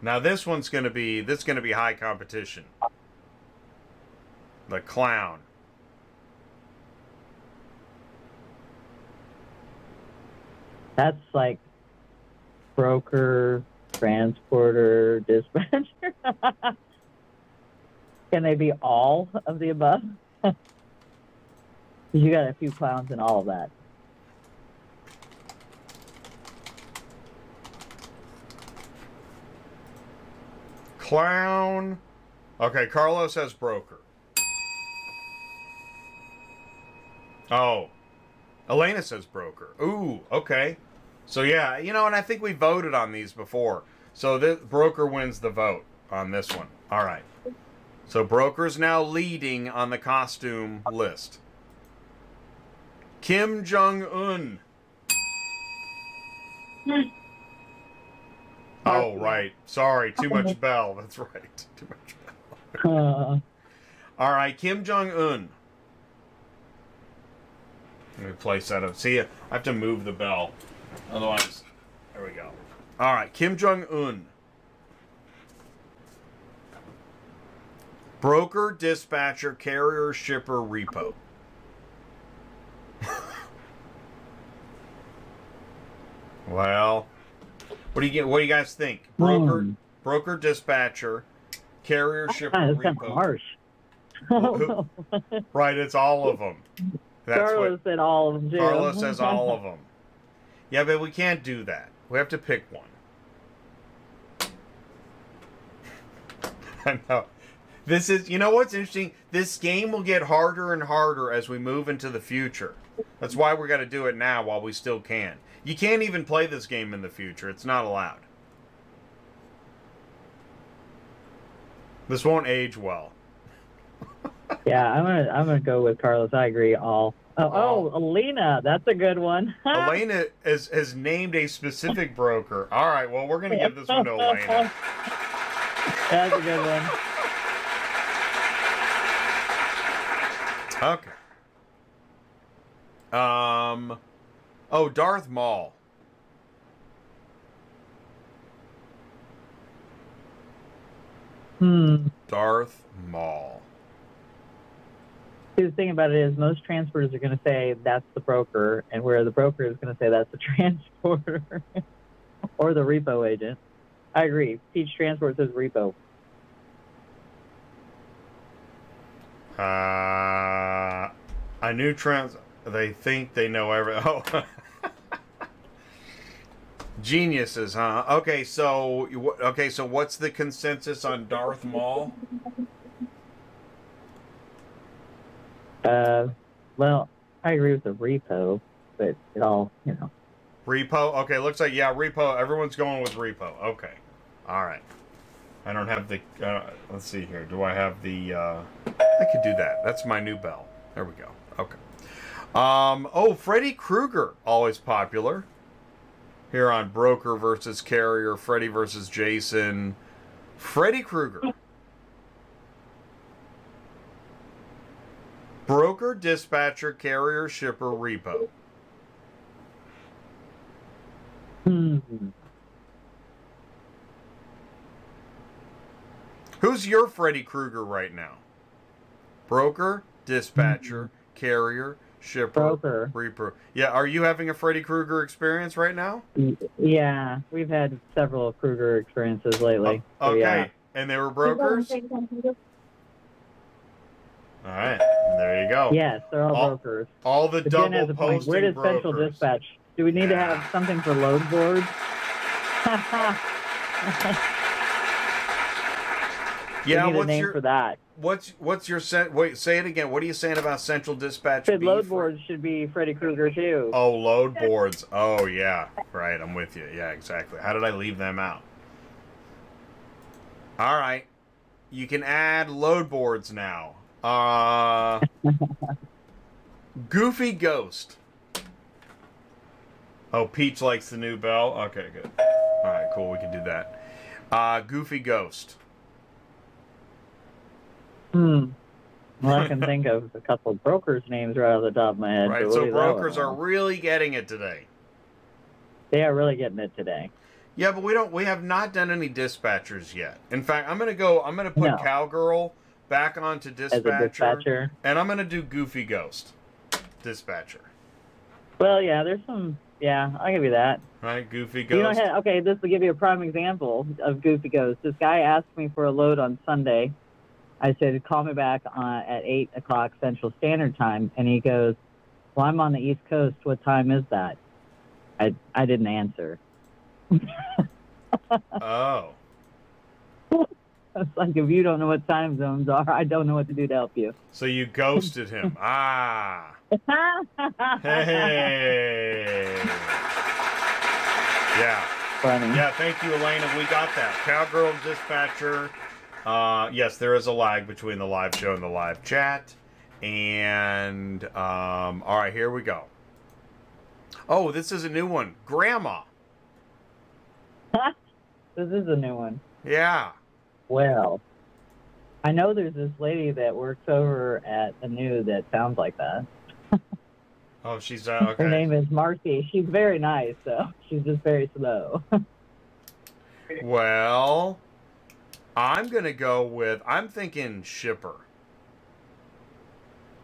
Now this one's gonna be this is gonna be high competition. The clown. That's like broker, transporter, dispatcher. <laughs> Can they be all of the above? <laughs> you got a few clowns in all of that. Clown. Okay, Carlos has broker. Oh. Elena says broker. Ooh, okay. So yeah, you know, and I think we voted on these before. So the broker wins the vote on this one. All right. So broker's now leading on the costume list. Kim Jong Un. Oh right. Sorry, too <laughs> much bell. That's right. <laughs> Too much bell. Uh, All right, Kim Jong Un. Let me place that up. See, I have to move the bell, otherwise. There we go. All right, Kim Jong Un. Broker, dispatcher, carrier, shipper, repo. <laughs> Well, what do you get? What do you guys think? Broker, Hmm. broker, dispatcher, carrier, shipper, Ah, That's repo. harsh. <laughs> Right, it's all of them. That's Carlos what said all of them too. Carlos says. All of them. Yeah, but we can't do that. We have to pick one. <laughs> I know. This is, you know what's interesting? This game will get harder and harder as we move into the future. That's why we got to do it now while we still can. You can't even play this game in the future. It's not allowed. This won't age well. <laughs> Yeah, I'm gonna I'm gonna go with Carlos. I agree. All. Oh, oh, Alina, that's a good one. <laughs> Elena has, has named a specific broker. All right, well, we're going to give this one to Elena. <laughs> that's a good one. Okay. Um. Oh, Darth Maul. Hmm. Darth Maul. See, the thing about it is, most transfers are going to say that's the broker, and where the broker is going to say that's the <laughs> transporter or the repo agent. I agree. Peach Transport says repo. Uh, I knew trans. They think they know every. <laughs> Oh. Geniuses, huh? Okay, so okay, so what's the consensus on Darth Maul? Uh, well, I agree with the repo, but it all, you know. Repo. Okay, looks like yeah, repo. Everyone's going with repo. Okay, all right. I don't have the. Uh, let's see here. Do I have the? Uh, I could do that. That's my new bell. There we go. Okay. Um. Oh, Freddy Krueger, always popular. Here on Broker versus Carrier, Freddy versus Jason. Freddy Krueger. Broker, dispatcher, carrier, shipper, repo. Hmm. Who's your Freddy Krueger right now? Broker, dispatcher, carrier, shipper, Broker. reaper. Yeah, are you having a Freddy Krueger experience right now? Yeah, we've had several Krueger experiences lately. so okay, yeah. and they were brokers. All right, there you go. Yes, they're all, All- brokers. All the But Jen has double a point. Where does central dispatch? Do we need to have something for load boards? <laughs> Yeah, we need a what's name your for that. what's what's your cent- wait? Say it again. What are you saying about central dispatch? Said load for- boards should be Freddy Krueger too. Oh, load boards. Oh, yeah. Right, I'm with you. Yeah, exactly. How did I leave them out? All right. You can add load boards now. Uh <laughs> Goofy Ghost. Oh, Peach likes the new bell. Okay, good. All right, cool. We can do that. Uh Goofy Ghost. Hmm. Well, I can <laughs> think of a couple of brokers' names right off the top of my head. Right. So we'll leave that brokers are really getting it today. They are really getting it today. Yeah, but we don't. We have not done any dispatchers yet. In fact, I'm gonna go. I'm gonna put No. cowgirl back onto dispatcher, dispatcher. and I'm gonna do Goofy Ghost, dispatcher. Well, yeah, there's some. Yeah, I'll give you that. Right, Goofy You know, Ghost. okay, this will give you a prime example of Goofy Ghost. This guy asked me for a load on Sunday. I said, call me back uh, at 8 o'clock Central Standard Time. And he goes, well, I'm on the East Coast. What time is that? I, I didn't answer. <laughs> oh, <laughs> It's <laughs> like, if you don't know what time zones are, I don't know what to do to help you. so you ghosted him. <laughs> ah, hey. Yeah, Funny. yeah. Thank you, Elena. We got that. Cowgirl dispatcher. Uh, yes, there is a lag between the live show and the live chat. And um, all right, here we go. Oh, this is a new one. Grandma. <laughs> This is a new one. Yeah. Well, I know there's this lady that works over at the new that sounds like that. <laughs> Oh, she's uh, okay. Her name is Marcy. She's very nice, though. <laughs> She's just very slow. <laughs> Well, I'm gonna go with. I'm thinking shipper.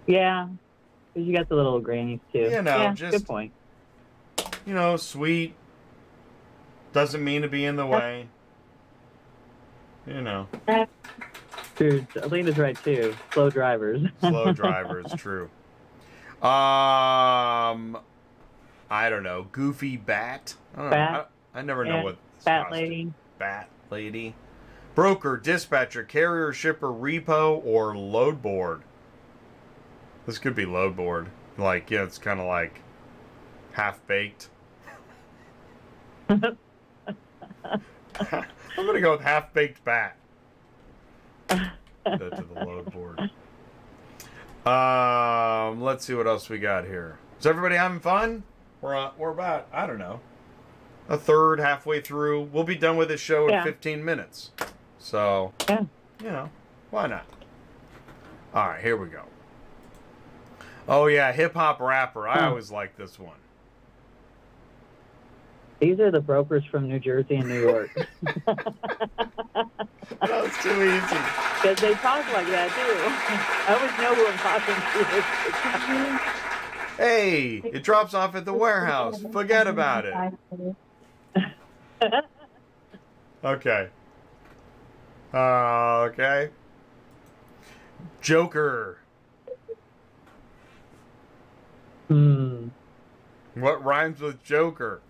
Yeah, because you got the little grannies too. You know, yeah, just- good point. You know, sweet, Doesn't mean to be in the way. You know, Dude, Alina's right too. Slow drivers. slow <laughs> drivers, true. Um, I don't know. Goofy bat. I don't Bat. know. I, I never know what. Bat lady. Bat lady. Broker, dispatcher, carrier, shipper, repo, or load board. This could be load board. Like, yeah, it's kind of like half baked. <laughs> <laughs> I'm gonna go with half baked bat. Go to the load board. Um, let's see what else we got here. Is everybody having fun? We're uh, we're about I don't know a third halfway through. We'll be done with this show in 15 minutes. So Yeah. you know why not? All right, here we go. Oh yeah, hip hop rapper. I always like this one. These are the brokers from New Jersey and New York. <laughs> <laughs> That was too easy. Because they talk like that too. I always know who I'm talking to. Hey, it drops off at the warehouse. Forget about it. Okay. Uh, okay. Joker. hmm. What rhymes with Joker?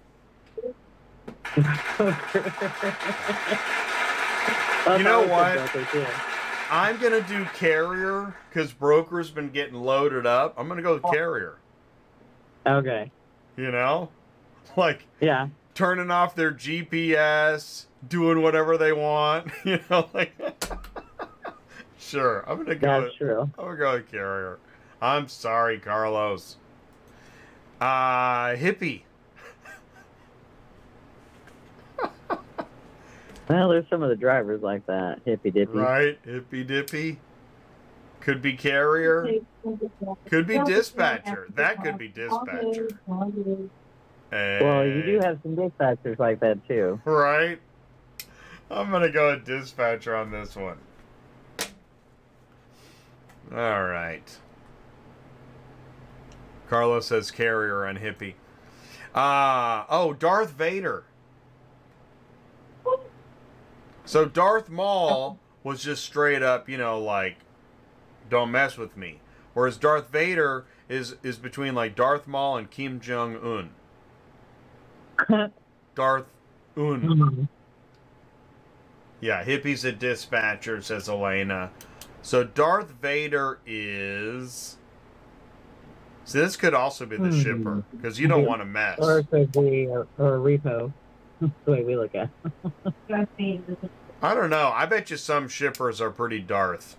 <laughs> You know what? I'm gonna do carrier because broker's been getting loaded up. I'm gonna go with carrier. Okay. You know, <laughs> like Yeah. turning off their GPS, doing whatever they want. <laughs> You know, like. sure, I'm gonna go. That's with- true. I'm gonna go with carrier. I'm sorry, Carlos. Uh, hippie. <laughs> Well, there's some of the drivers like that. Hippy dippy. Right, hippy dippy. Could be carrier. Could be dispatcher. That could be dispatcher. Well, you do have some dispatchers like that too. <laughs> Right? I'm gonna go with dispatcher on this one. Alright. Carlos says carrier on hippie. Uh oh, Darth Vader. So Darth Maul was just straight up, you know, like, don't mess with me. Whereas Darth Vader is is between like Darth Maul and Kim Jong Un. <laughs> Darth Un. Mhm. Yeah, hippie's a dispatcher, says Elena. So Darth Vader is. So this could also be the Hmm. shipper because you don't want to mess. Or it could be or a repo. That's <laughs> the way we look at. it. <laughs> I don't know. I bet you some shippers are pretty Darth.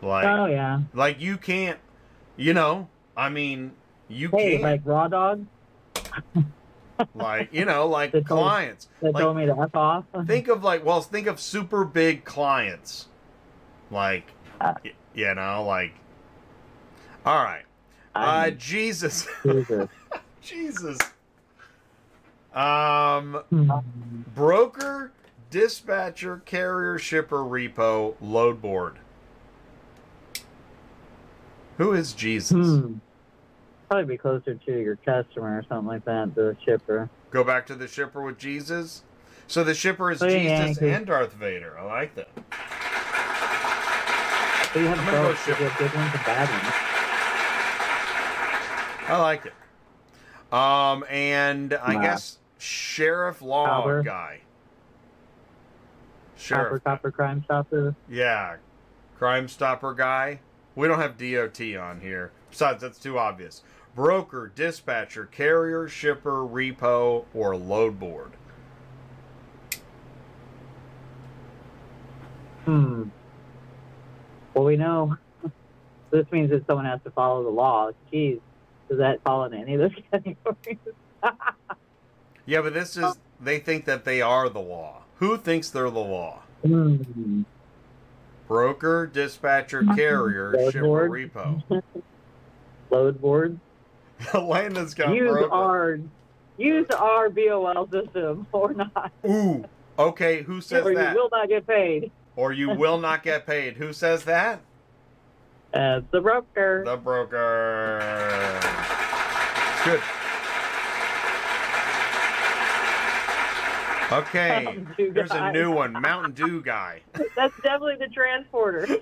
Like, oh yeah. like you can't. You know, I mean, you Hey, can't. like raw dog <laughs> like you know, like They told- clients. that Like, told me to f off. think of like well think of super big clients like Uh. y- you know like all right uh jesus Jesus. jesus um Hmm. broker dispatcher carrier shipper repo load board who is jesus Hmm. Probably be closer to your customer or something like that, the shipper. go back to the shipper with jesus so the shipper is Oh, yeah, jesus and darth vader i like that So you have I'm go. You shipper. have good ones and bad ones. I like it. Um, and I Nah. guess sheriff law Copper. guy. Copper, Sheriff, copper, crime stopper. yeah, crime stopper guy. We don't have DOT on here. Besides, that's too obvious. Broker, dispatcher, carrier, shipper, repo, or load board. Hmm. Well, we know <laughs> this means that someone has to follow the law. Geez, does that fall in any of those <laughs> categories? Yeah, but this is they think that they are the law. Who thinks they're the law? Hmm. Broker, dispatcher, carrier, Load shipper, board. repo. <laughs> Load board. <laughs> Elena's got Use broker. our use our BOL system or not, Ooh, okay. Who says that? or you will not get paid. or you will not get paid. Who says that? As the broker. The broker. Good. Okay, there's a new one. Mountain Dew guy. That's definitely the transporter. <laughs>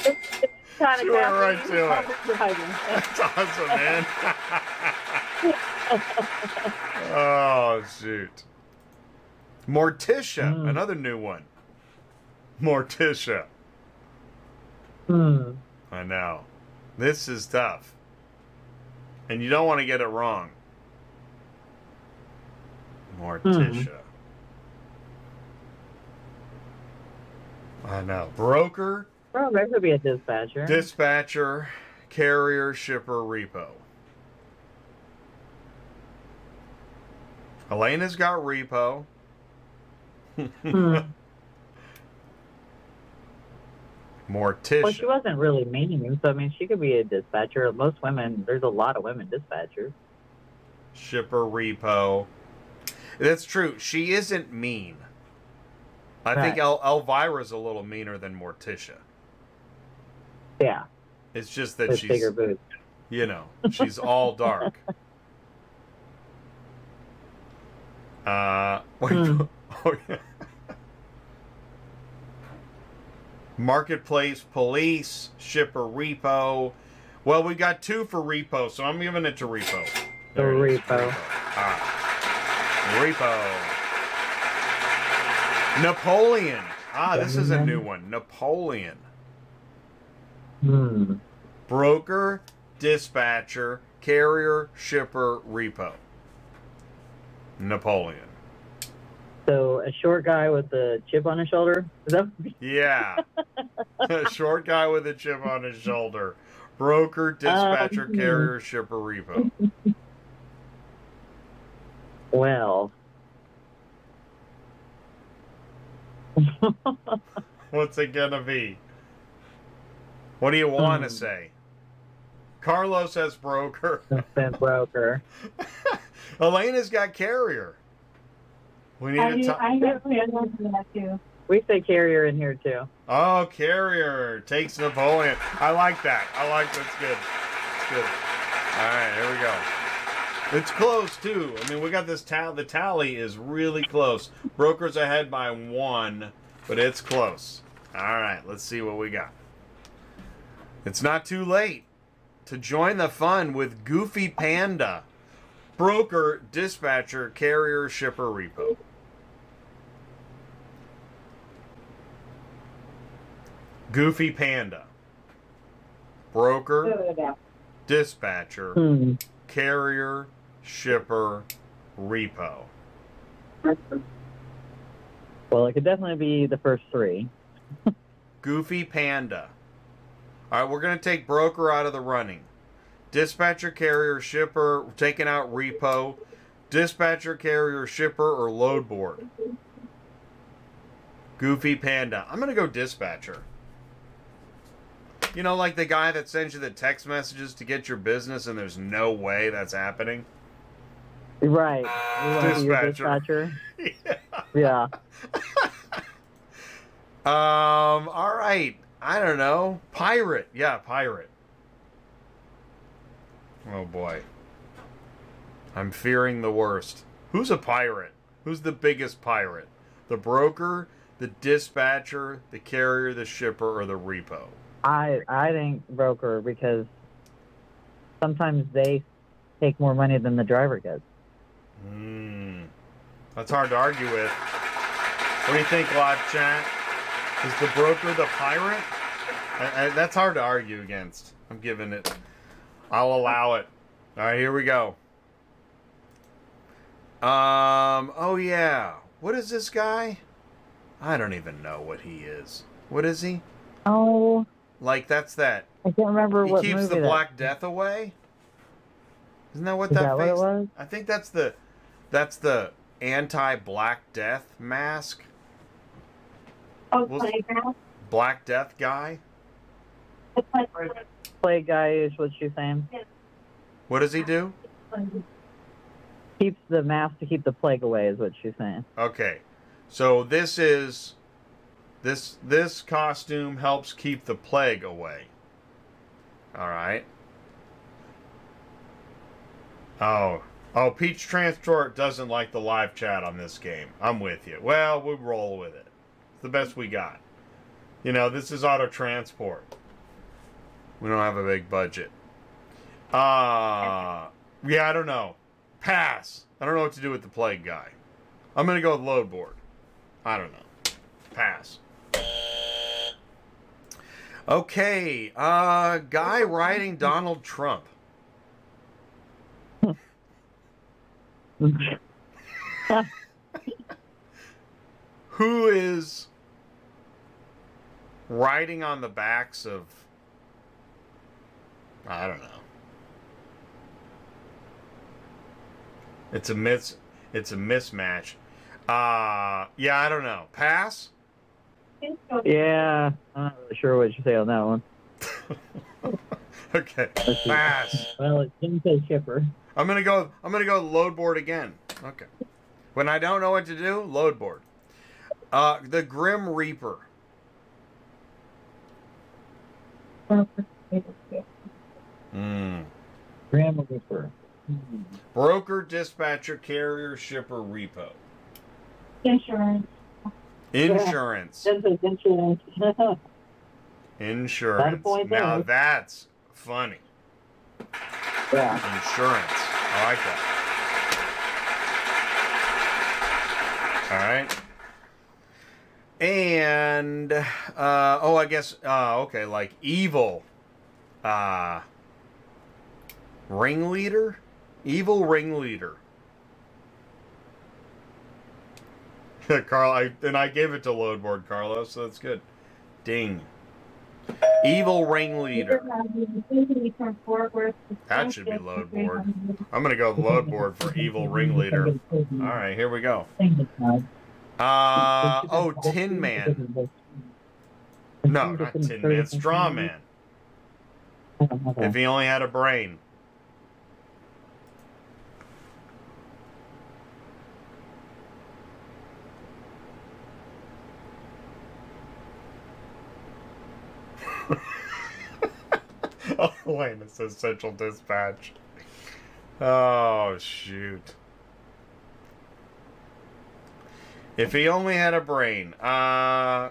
It's kind of She went right to it. Driving. <laughs> That's awesome, man. <laughs> oh shoot. Morticia, Mm. another new one. Morticia. Hmm. I know. This is tough. And you don't want to get it wrong. Morticia. I know. Broker, Well, there could be a dispatcher. dispatcher, carrier, shipper, repo. Elena's got repo. Hmm. <laughs> Morticia. Well, she wasn't really mean, so I mean, she could be a dispatcher. Most women, there's a lot of women dispatchers. shipper repo. That's true. She isn't mean. I think El- Elvira's a little meaner than Morticia. Yeah, It's just that with she's, bigger you know, she's all dark. <laughs> Uh, wait, <laughs> Hmm. oh, yeah. Marketplace, police, shipper, repo. Well, we got two for repo, so I'm giving it to repo. The is, repo. Ah. Repo. Napoleon. Ah, this is a new one. Napoleon. Hmm. Broker, dispatcher, carrier, shipper, repo. Napoleon. So a short guy with a chip on his shoulder. Is that? <laughs> Yeah. a short guy with a chip on his shoulder. Broker, dispatcher, Um, carrier, shipper, repo. <laughs> Well. <laughs> What's it gonna be? What do you want to Hmm. say? Carlos has broker. Broker. Elena's got carrier. We need I a do, ti- I have plans for that too. We say carrier in here too. Oh, carrier takes Napoleon. I like that. I like that's good. It's good. All right, here we go. It's close too. I mean, we got this tally. The tally is really close. Brokers ahead by one, but it's close. All right, let's see what we got. It's not too late to join the fun with Goofy Panda, broker, dispatcher, carrier, shipper, repo. Goofy Panda, broker, dispatcher, Hmm. carrier, shipper, repo. Well, it could definitely be the first three. <laughs> Goofy Panda. All right, we're going to take broker out of the running. Dispatcher, carrier, shipper, taking out repo. Dispatcher, carrier, shipper, or load board. Goofy Panda. I'm going to go dispatcher. You know, like the guy that sends you the text messages to get your business, and there's no way that's happening. Right. You want to be your Dispatcher. dispatcher? <laughs> Yeah. <laughs> Um. All right. I don't know. Pirate. Yeah, pirate. Oh boy. I'm fearing the worst. Who's a pirate? Who's the biggest pirate? The broker, the dispatcher, the carrier, the shipper, or the repo? I I think broker because sometimes they take more money than the driver gets. Hmm. That's hard to argue with. What do you think, live chat? Is the broker the pirate? I, I, that's hard to argue against. I'm giving it. I'll allow it. All right, here we go. Um. Oh yeah. What is this guy? I don't even know what he is. What is he? Oh, Like that's that. I can't remember He what keeps movie the that- Black Death away. Isn't that what Is that, that what it face? was? I think that's the that's the anti-Black Death mask. Oh, Well, playground. Black Death guy. The playground. Play guy is what she's saying. What does he do? Keeps the mask to keep the plague away is what she's saying. Okay, so this is this this costume helps keep the plague away. All right. Oh, Oh, Peach Transport doesn't like the live chat on this game. I'm with you. Well, we roll with it. It's the best we got. You know, this is auto transport. We don't have a big budget. Uh yeah, I don't know. Pass. I don't know what to do with the plague guy. I'm gonna go with load board. I don't know. Pass. Okay, uh guy riding Donald Trump. Who is riding on the backs of I don't know. It's a mis it's a mismatch. Uh yeah, I don't know. Pass? Yeah, I'm not really sure what you say on that one. <laughs> okay. Pass. Well, it didn't say shipper. I'm gonna go. I'm gonna go load board again. Okay. When I don't know what to do, load board. Uh, the Grim Reaper. Mm. Grandma Reaper. Broker, dispatcher, carrier, shipper, repo. Insurance. Insurance. Says <laughs> insurance. Insurance. point Now that's funny. yeah. Insurance. I like that. All right. And uh, oh, I guess uh, okay, like evil uh, ringleader, evil ringleader. <laughs> Carl, I and I gave it to Loadboard Carlos, so that's good. Ding. Evil ringleader. That should be Loadboard. I'm gonna go load board for evil ringleader. All right, here we go. Uh oh, Tin Man. No, not Tin Man. Straw Man. If he only had a brain. <laughs> oh, wait, it says Central Dispatch. Oh, shoot. If he only had a brain. Uh,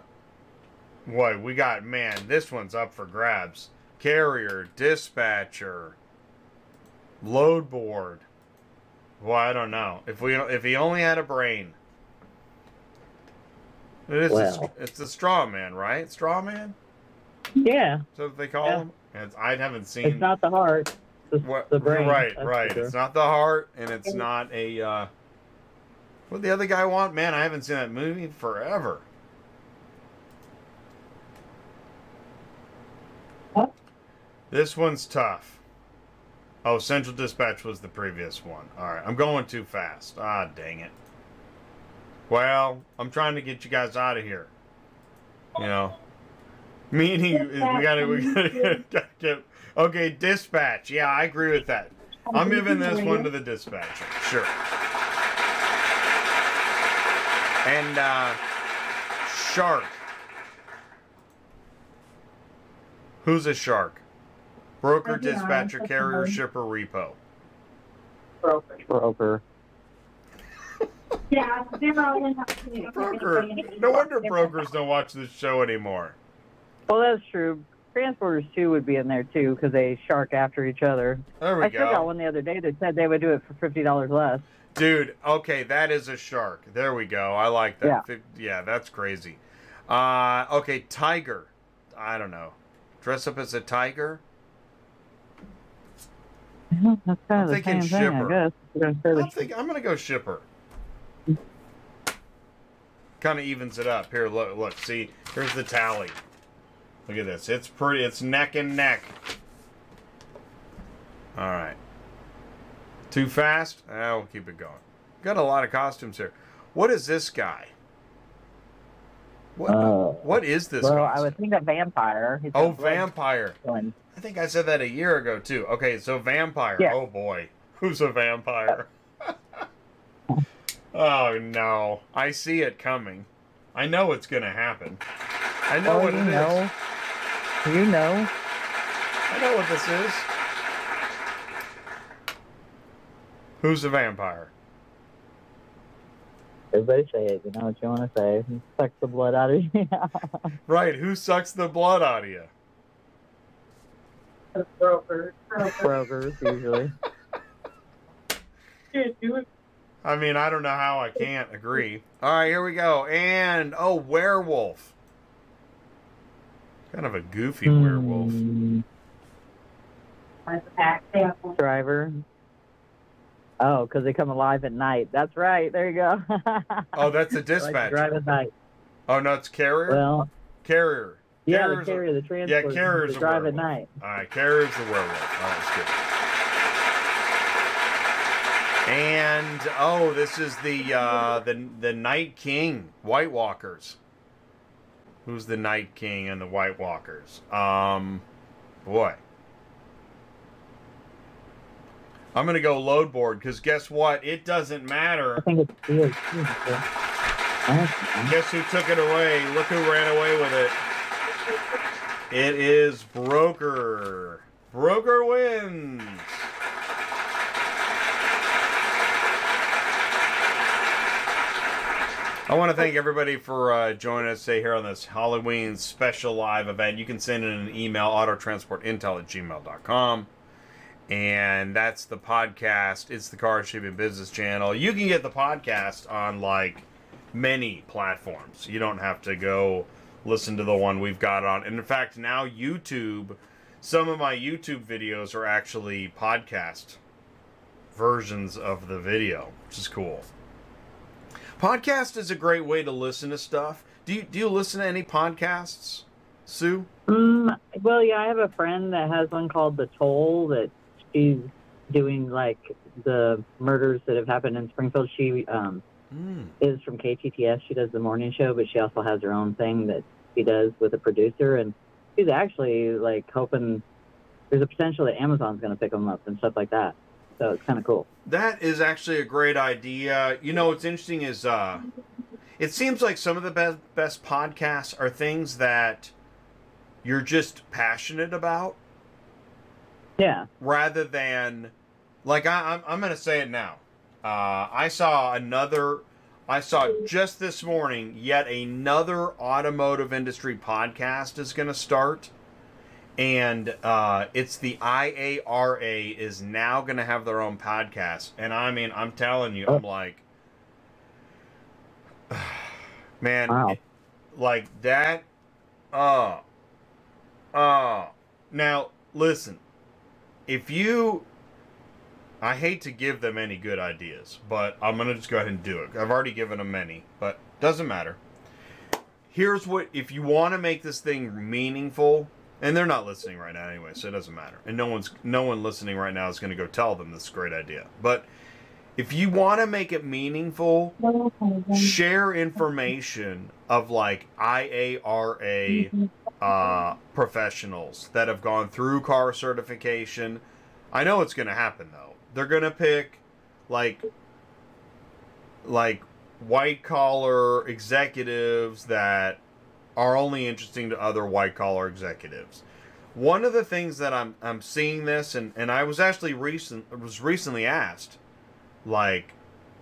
what, we got, man, this one's up for grabs. Carrier, dispatcher, load board. Well, I don't know. If we if he only had a brain. It is a, it's a straw man, right? Straw man? Yeah, So they call Yeah. him? It's, I haven't seen it's not the heart. It's what, the brain. right, right. sure. It's not the heart, and it's not a. Uh, what the other guy want? Man, I haven't seen that movie in forever. What? This one's tough. Oh, Central Dispatch was the previous one. All right, I'm going too fast. Ah, dang it. Well, I'm trying to get you guys out of here. You know, meaning we gotta we gotta, <laughs> gotta get. Okay, dispatch. Yeah, I agree with that. I'm giving this one to the dispatcher. Sure. And uh shark. Who's a shark? Broker, Maybe dispatcher, carrier, shipper, repo. broker. Broker. Yeah, they're all in. Broker. No wonder brokers don't watch this show anymore. Well, that's true. Transporters too would be in there too because they shark after each other. There we I still got one the other day that said they would do it for fifty dollars less. Dude, okay, that is a shark. There we go. I like that. Yeah. Yeah that's crazy. Uh, okay, tiger. I don't know. Dress up as a tiger? <laughs> That's kind I'm of the thinking same thing, shipper. I guess. You're gonna say the I think I'm gonna go shipper. <laughs> Kind of evens it up. Here, look, look. See, here's the tally. Look at this. It's pretty. It's neck and neck. All right. Too fast? Ah, we'll keep it going. Got a lot of costumes here. What is this guy? What? Uh, what is this? well, I would think a vampire. He's Oh, vampire. going. I think I said that a year ago too. Okay, so vampire. Yeah. Oh boy, who's a vampire? <laughs> oh no, I see it coming. I know it's gonna happen. I know Oh, what it is. Know. You know. I know what this is. Who's the vampire? Everybody say it. You know what you want to say. Sucks the blood out of you. <laughs> Right, who sucks the blood out of you? Broker. Brokers usually. <laughs> I mean, I don't know how I can't agree. All right, here we go. And oh, werewolf. Kind of a goofy werewolf. Like the pack sample. driver. Oh, because they come alive at night. That's right. There you go. Oh, that's a <laughs> Like dispatcher. drive at night. Oh no, it's carrier. Well, carrier. yeah, Carrier's the a- carrier, the transport. Yeah, carrier's the a drive at night. All right, carrier's the werewolf. All right, that's good. And oh, this is the uh, the the Night King, White Walkers. Who's the Night King and the White Walkers? Um, boy. I'm gonna go load board because guess what? It doesn't matter. I think it's so- Guess who took it away? Look who ran away with it. It is Broker. Broker wins. I want to thank everybody for uh, joining us today here on this Halloween special live event. You can send in an email, autotransportintel at gmail.com. And that's the podcast. It's the Car Shipping Business Channel. You can get the podcast on like many platforms. You don't have to go listen to the one we've got on. And in fact, now YouTube, some of my YouTube videos are actually podcast versions of the video, which is cool. Podcast is a great way to listen to stuff. Do you do you listen to any podcasts, Sue? Mm, well, yeah, I have a friend that has one called The Toll that she's doing like the murders that have happened in Springfield. She um, Mm. is from KTTS. She does the morning show, but she also has her own thing that she does with a producer. And she's actually like hoping there's a potential that Amazon's going to pick them up and stuff like that. So it's kind of cool. That is actually a great idea. You know, what's interesting is uh it seems like some of the best best podcasts are things that you're just passionate about Yeah. rather than like I, I'm I'm gonna say it now. Uh, I saw another. I saw just this morning yet another automotive industry podcast is going to start, and uh, it's the IARA is now going to have their own podcast. And I mean, I'm telling you, I'm like, <sighs> man, Wow. it- like that. Uh, uh. Now listen, if you I hate to give them any good ideas, but I'm gonna just go ahead and do it. I've already given them many, but doesn't matter. Here's what if you want to make this thing meaningful, and they're not listening right now anyway, so it doesn't matter. And no one's no one listening right now is gonna go tell them this is a great idea. But if you want to make it meaningful, share information of like IARA uh, professionals that have gone through car certification. I know it's going to happen though. They're going to pick like like white collar executives that are only interesting to other white collar executives. One of the things that I'm I'm seeing this and and I was actually recent was recently asked like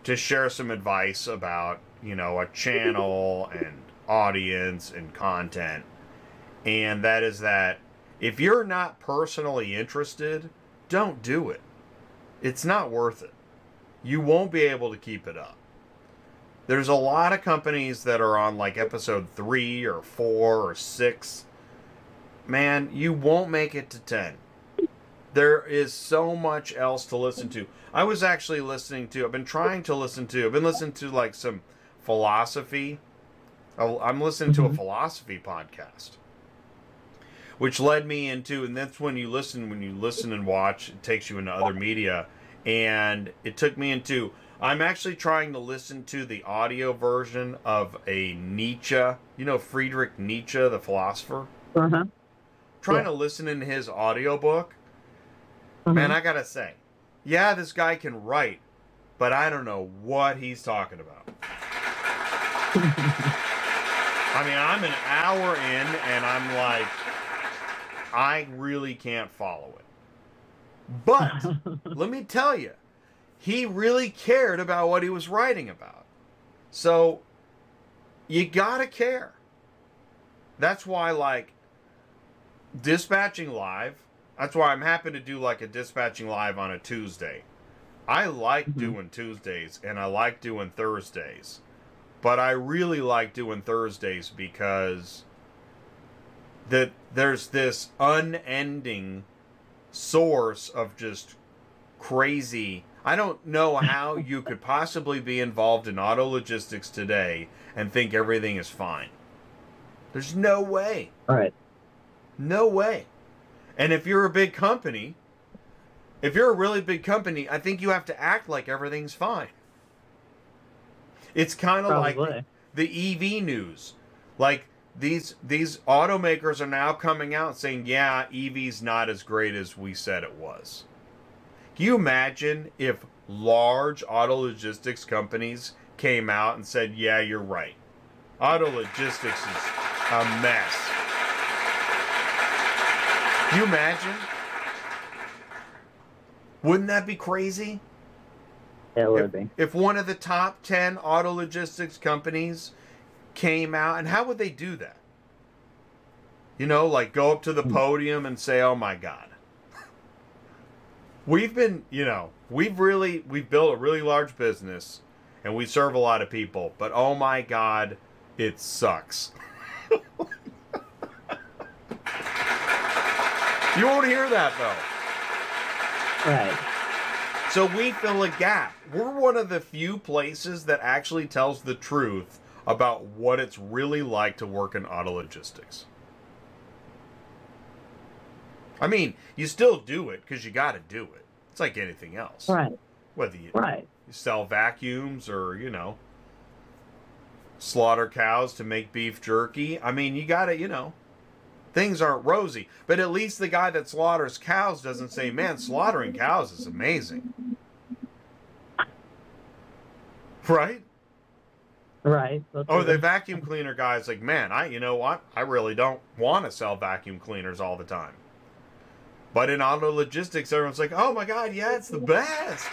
to share some advice about, you know, a channel and audience and content. And that is that if you're not personally interested, don't do it. It's not worth it. You won't be able to keep it up. There's a lot of companies that are on like episode 3 or 4 or 6. Man, you won't make it to 10. There is so much else to listen to. I was actually listening to, I've been trying to listen to, I've been listening to like some philosophy. Oh, I'm listening to a mm-hmm. philosophy podcast which led me into and that's when you listen when you listen and watch it takes you into other media and it took me into i'm actually trying to listen to the audio version of a nietzsche you know friedrich nietzsche the philosopher Uh huh. trying Yeah. to listen in his audiobook Mm-hmm. man i gotta say yeah this guy can write but i don't know what he's talking about <laughs> I mean, I'm an hour in and I'm like, I really can't follow it. But <laughs> let me tell you, he really cared about what he was writing about. So you gotta care. That's why, like, dispatching live, that's why I'm happy to do like a dispatching live on a Tuesday. I like Mhm. doing Tuesdays and I like doing Thursdays. But I really like doing Thursdays because that there's this unending source of just crazy. I don't know how <laughs> you could possibly be involved in auto logistics today and think everything is fine. There's no way. Right. No way. And if you're a big company, if you're a really big company, I think you have to act like everything's fine. It's kind of like the EV news. Like these these automakers are now coming out saying, "Yeah, EV's not as great as we said it was." Can you imagine if large auto logistics companies came out and said, "Yeah, you're right. Auto logistics is a mess." Can you imagine? Wouldn't that be crazy? It would if, be. if one of the top 10 auto logistics companies came out and how would they do that? You know like go up to the hmm. podium and say oh my god. We've been you know we've really we've built a really large business and we serve a lot of people but oh my god it sucks. <laughs> You won't hear that though. Right. so we fill a gap. We're one of the few places that actually tells the truth about what it's really like to work in auto logistics. I mean, you still do it because you got to do it. It's like anything else. Right. Whether you, Right. you sell vacuums or, you know, slaughter cows to make beef jerky. I mean, you got to, you know, things aren't rosy. But at least the guy that slaughters cows doesn't say, man, slaughtering cows is amazing. Right? Right. That's Oh, the vacuum cleaner guy's like, man, I, you know what? I really don't want to sell vacuum cleaners all the time. But in auto logistics, everyone's like, oh my God, yeah, it's the best.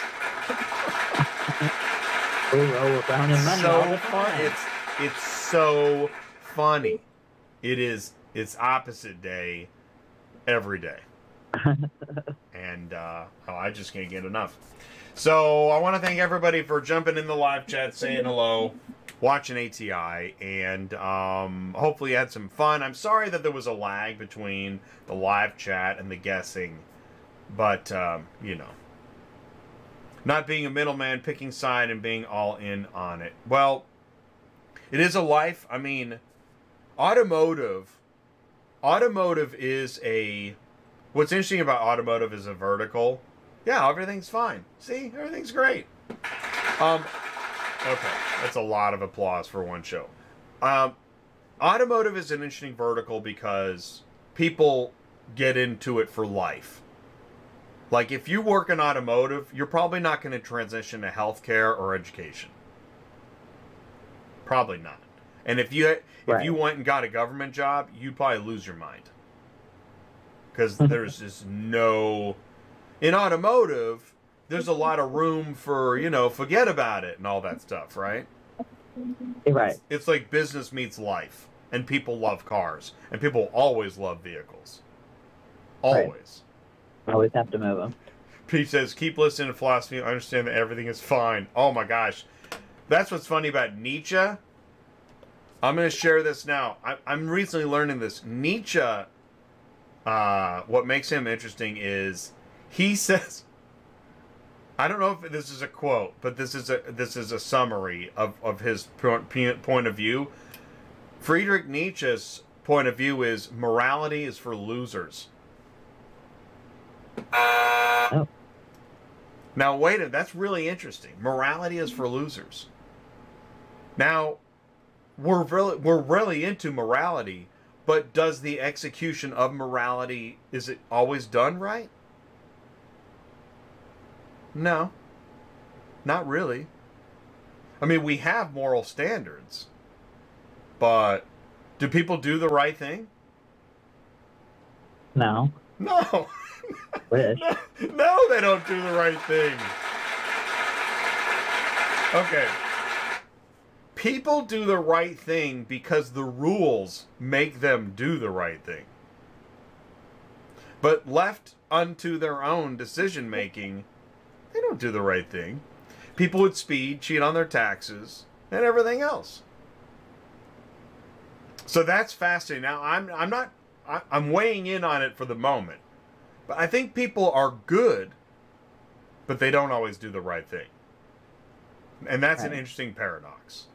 we roll around in money all so the time. It's it's so funny. It is. It's opposite day every day, <laughs> and uh, oh, I just can't get enough. So I want to thank everybody for jumping in the live chat, saying hello, watching ATI, and um, hopefully you had some fun. I'm sorry that there was a lag between the live chat and the guessing, but um, you know not being a middleman, picking side, and being all in on it. Well, it is a life. I mean, automotive. Automotive is a. What's interesting about automotive is a vertical. Yeah, everything's fine. See, everything's great. Um, okay, that's a lot of applause for one show. Um, automotive is an interesting vertical because people get into it for life. Like if you work in automotive, you're probably not going to transition to healthcare or education. Probably not. And if you if Right. you went and got a government job, you'd probably lose your mind. Cuz <laughs> there's just no in automotive, there's a lot of room for, you know, forget about it and all that stuff, right? right. It's like business meets life, and people love cars, and people always love vehicles. Right. Always. Always have to move them. Pete says, keep listening to philosophy. I understand that everything is fine. Oh my gosh. That's what's funny about Nietzsche. I'm going to share this now. I, I'm recently learning this. Nietzsche, uh, what makes him interesting is he says, I don't know if this is a quote, but this is a this is a summary of, of his point, point of view. Friedrich Nietzsche's point of view is morality is for losers. Oh. Now wait a minute, that's really interesting. Morality is for losers. Now, we're really we're really into morality, but does the execution of morality is it always done right? No. Not really. I mean, we have moral standards, but do people do the right thing? No. No. <laughs> No, no, they don't do the right thing. Okay. People do the right thing because the rules make them do the right thing. But left unto their own decision making, they don't do the right thing. People would speed, cheat on their taxes, and everything else. So that's fascinating. Now I'm I'm not I, I'm weighing in on it for the moment, but I think people are good, but they don't always do the right thing, and that's an interesting paradox.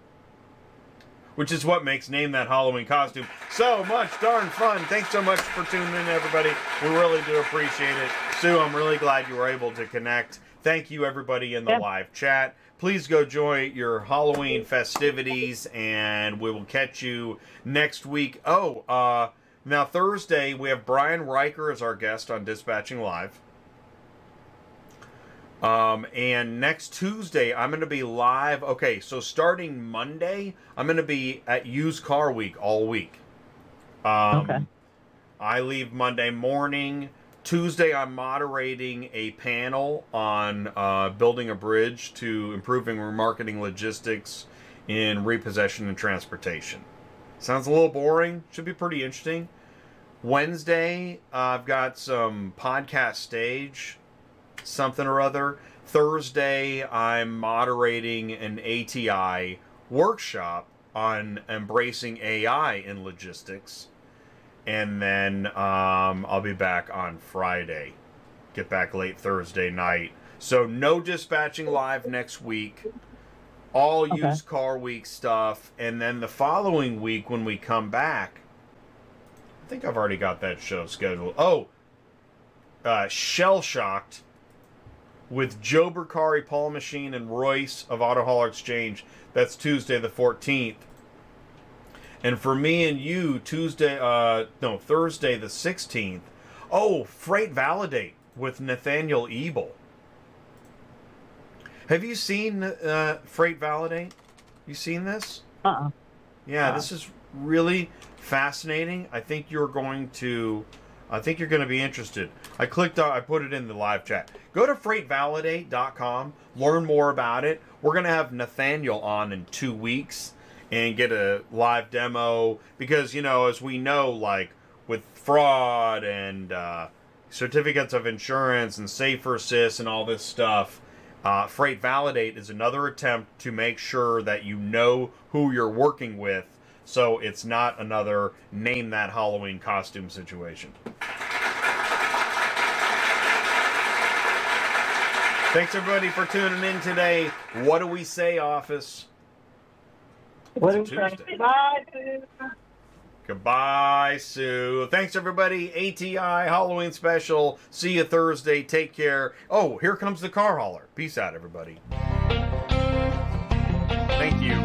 Which is what makes name that Halloween costume so much darn fun. Thanks so much for tuning in, everybody. We really do appreciate it. Sue, I'm really glad you were able to connect. Thank you, everybody in the Yeah. live chat. Please go join your Halloween festivities, and we will catch you next week. Oh, uh, now Thursday we have Brian Riker as our guest on Dispatching Live. Um, and next Tuesday, I'm going to be live. Okay, so starting Monday, I'm going to be at Used Car Week all week. Um, Okay. I leave Monday morning. Tuesday, I'm moderating a panel on uh, building a bridge to improving remarketing logistics in repossession and transportation. Sounds a little boring. Should be pretty interesting. Wednesday, uh, I've got some podcast stage something or other. Thursday, I'm moderating an ATI workshop on embracing AI in logistics. And then um, I'll be back on Friday. Get back late Thursday night. So, no dispatching live next week. All Okay. used car week stuff. And then the following week, when we come back, I think I've already got that show scheduled. Oh, uh, Shell Shocked with Joe Bercari, Paul Machine, and Royce of Auto Hauler Exchange. That's Tuesday the 14th. And for me and you, Tuesday, uh, no, Thursday the 16th. Oh, Freight Validate with Nathaniel Ebel. Have you seen uh, Freight Validate? You seen this? Uh-uh. Yeah, Uh. this is really fascinating. I think you're going to I think you're going to be interested. I clicked on I put it in the live chat. Go to freightvalidate.com, learn more about it. We're going to have Nathaniel on in 2 weeks and get a live demo because you know, as we know like with fraud and uh, certificates of insurance and safer assist and all this stuff uh, Freight Validate is another attempt to make sure that you know who you're working with so it's not another name that Halloween costume situation. Thanks everybody for tuning in today. What do we say, office? What it's Tuesday. Bye, Goodbye, Sue. Thanks, everybody. ATI Halloween special. See you Thursday. Take care. Oh, here comes the car hauler. Peace out, everybody. Thank you.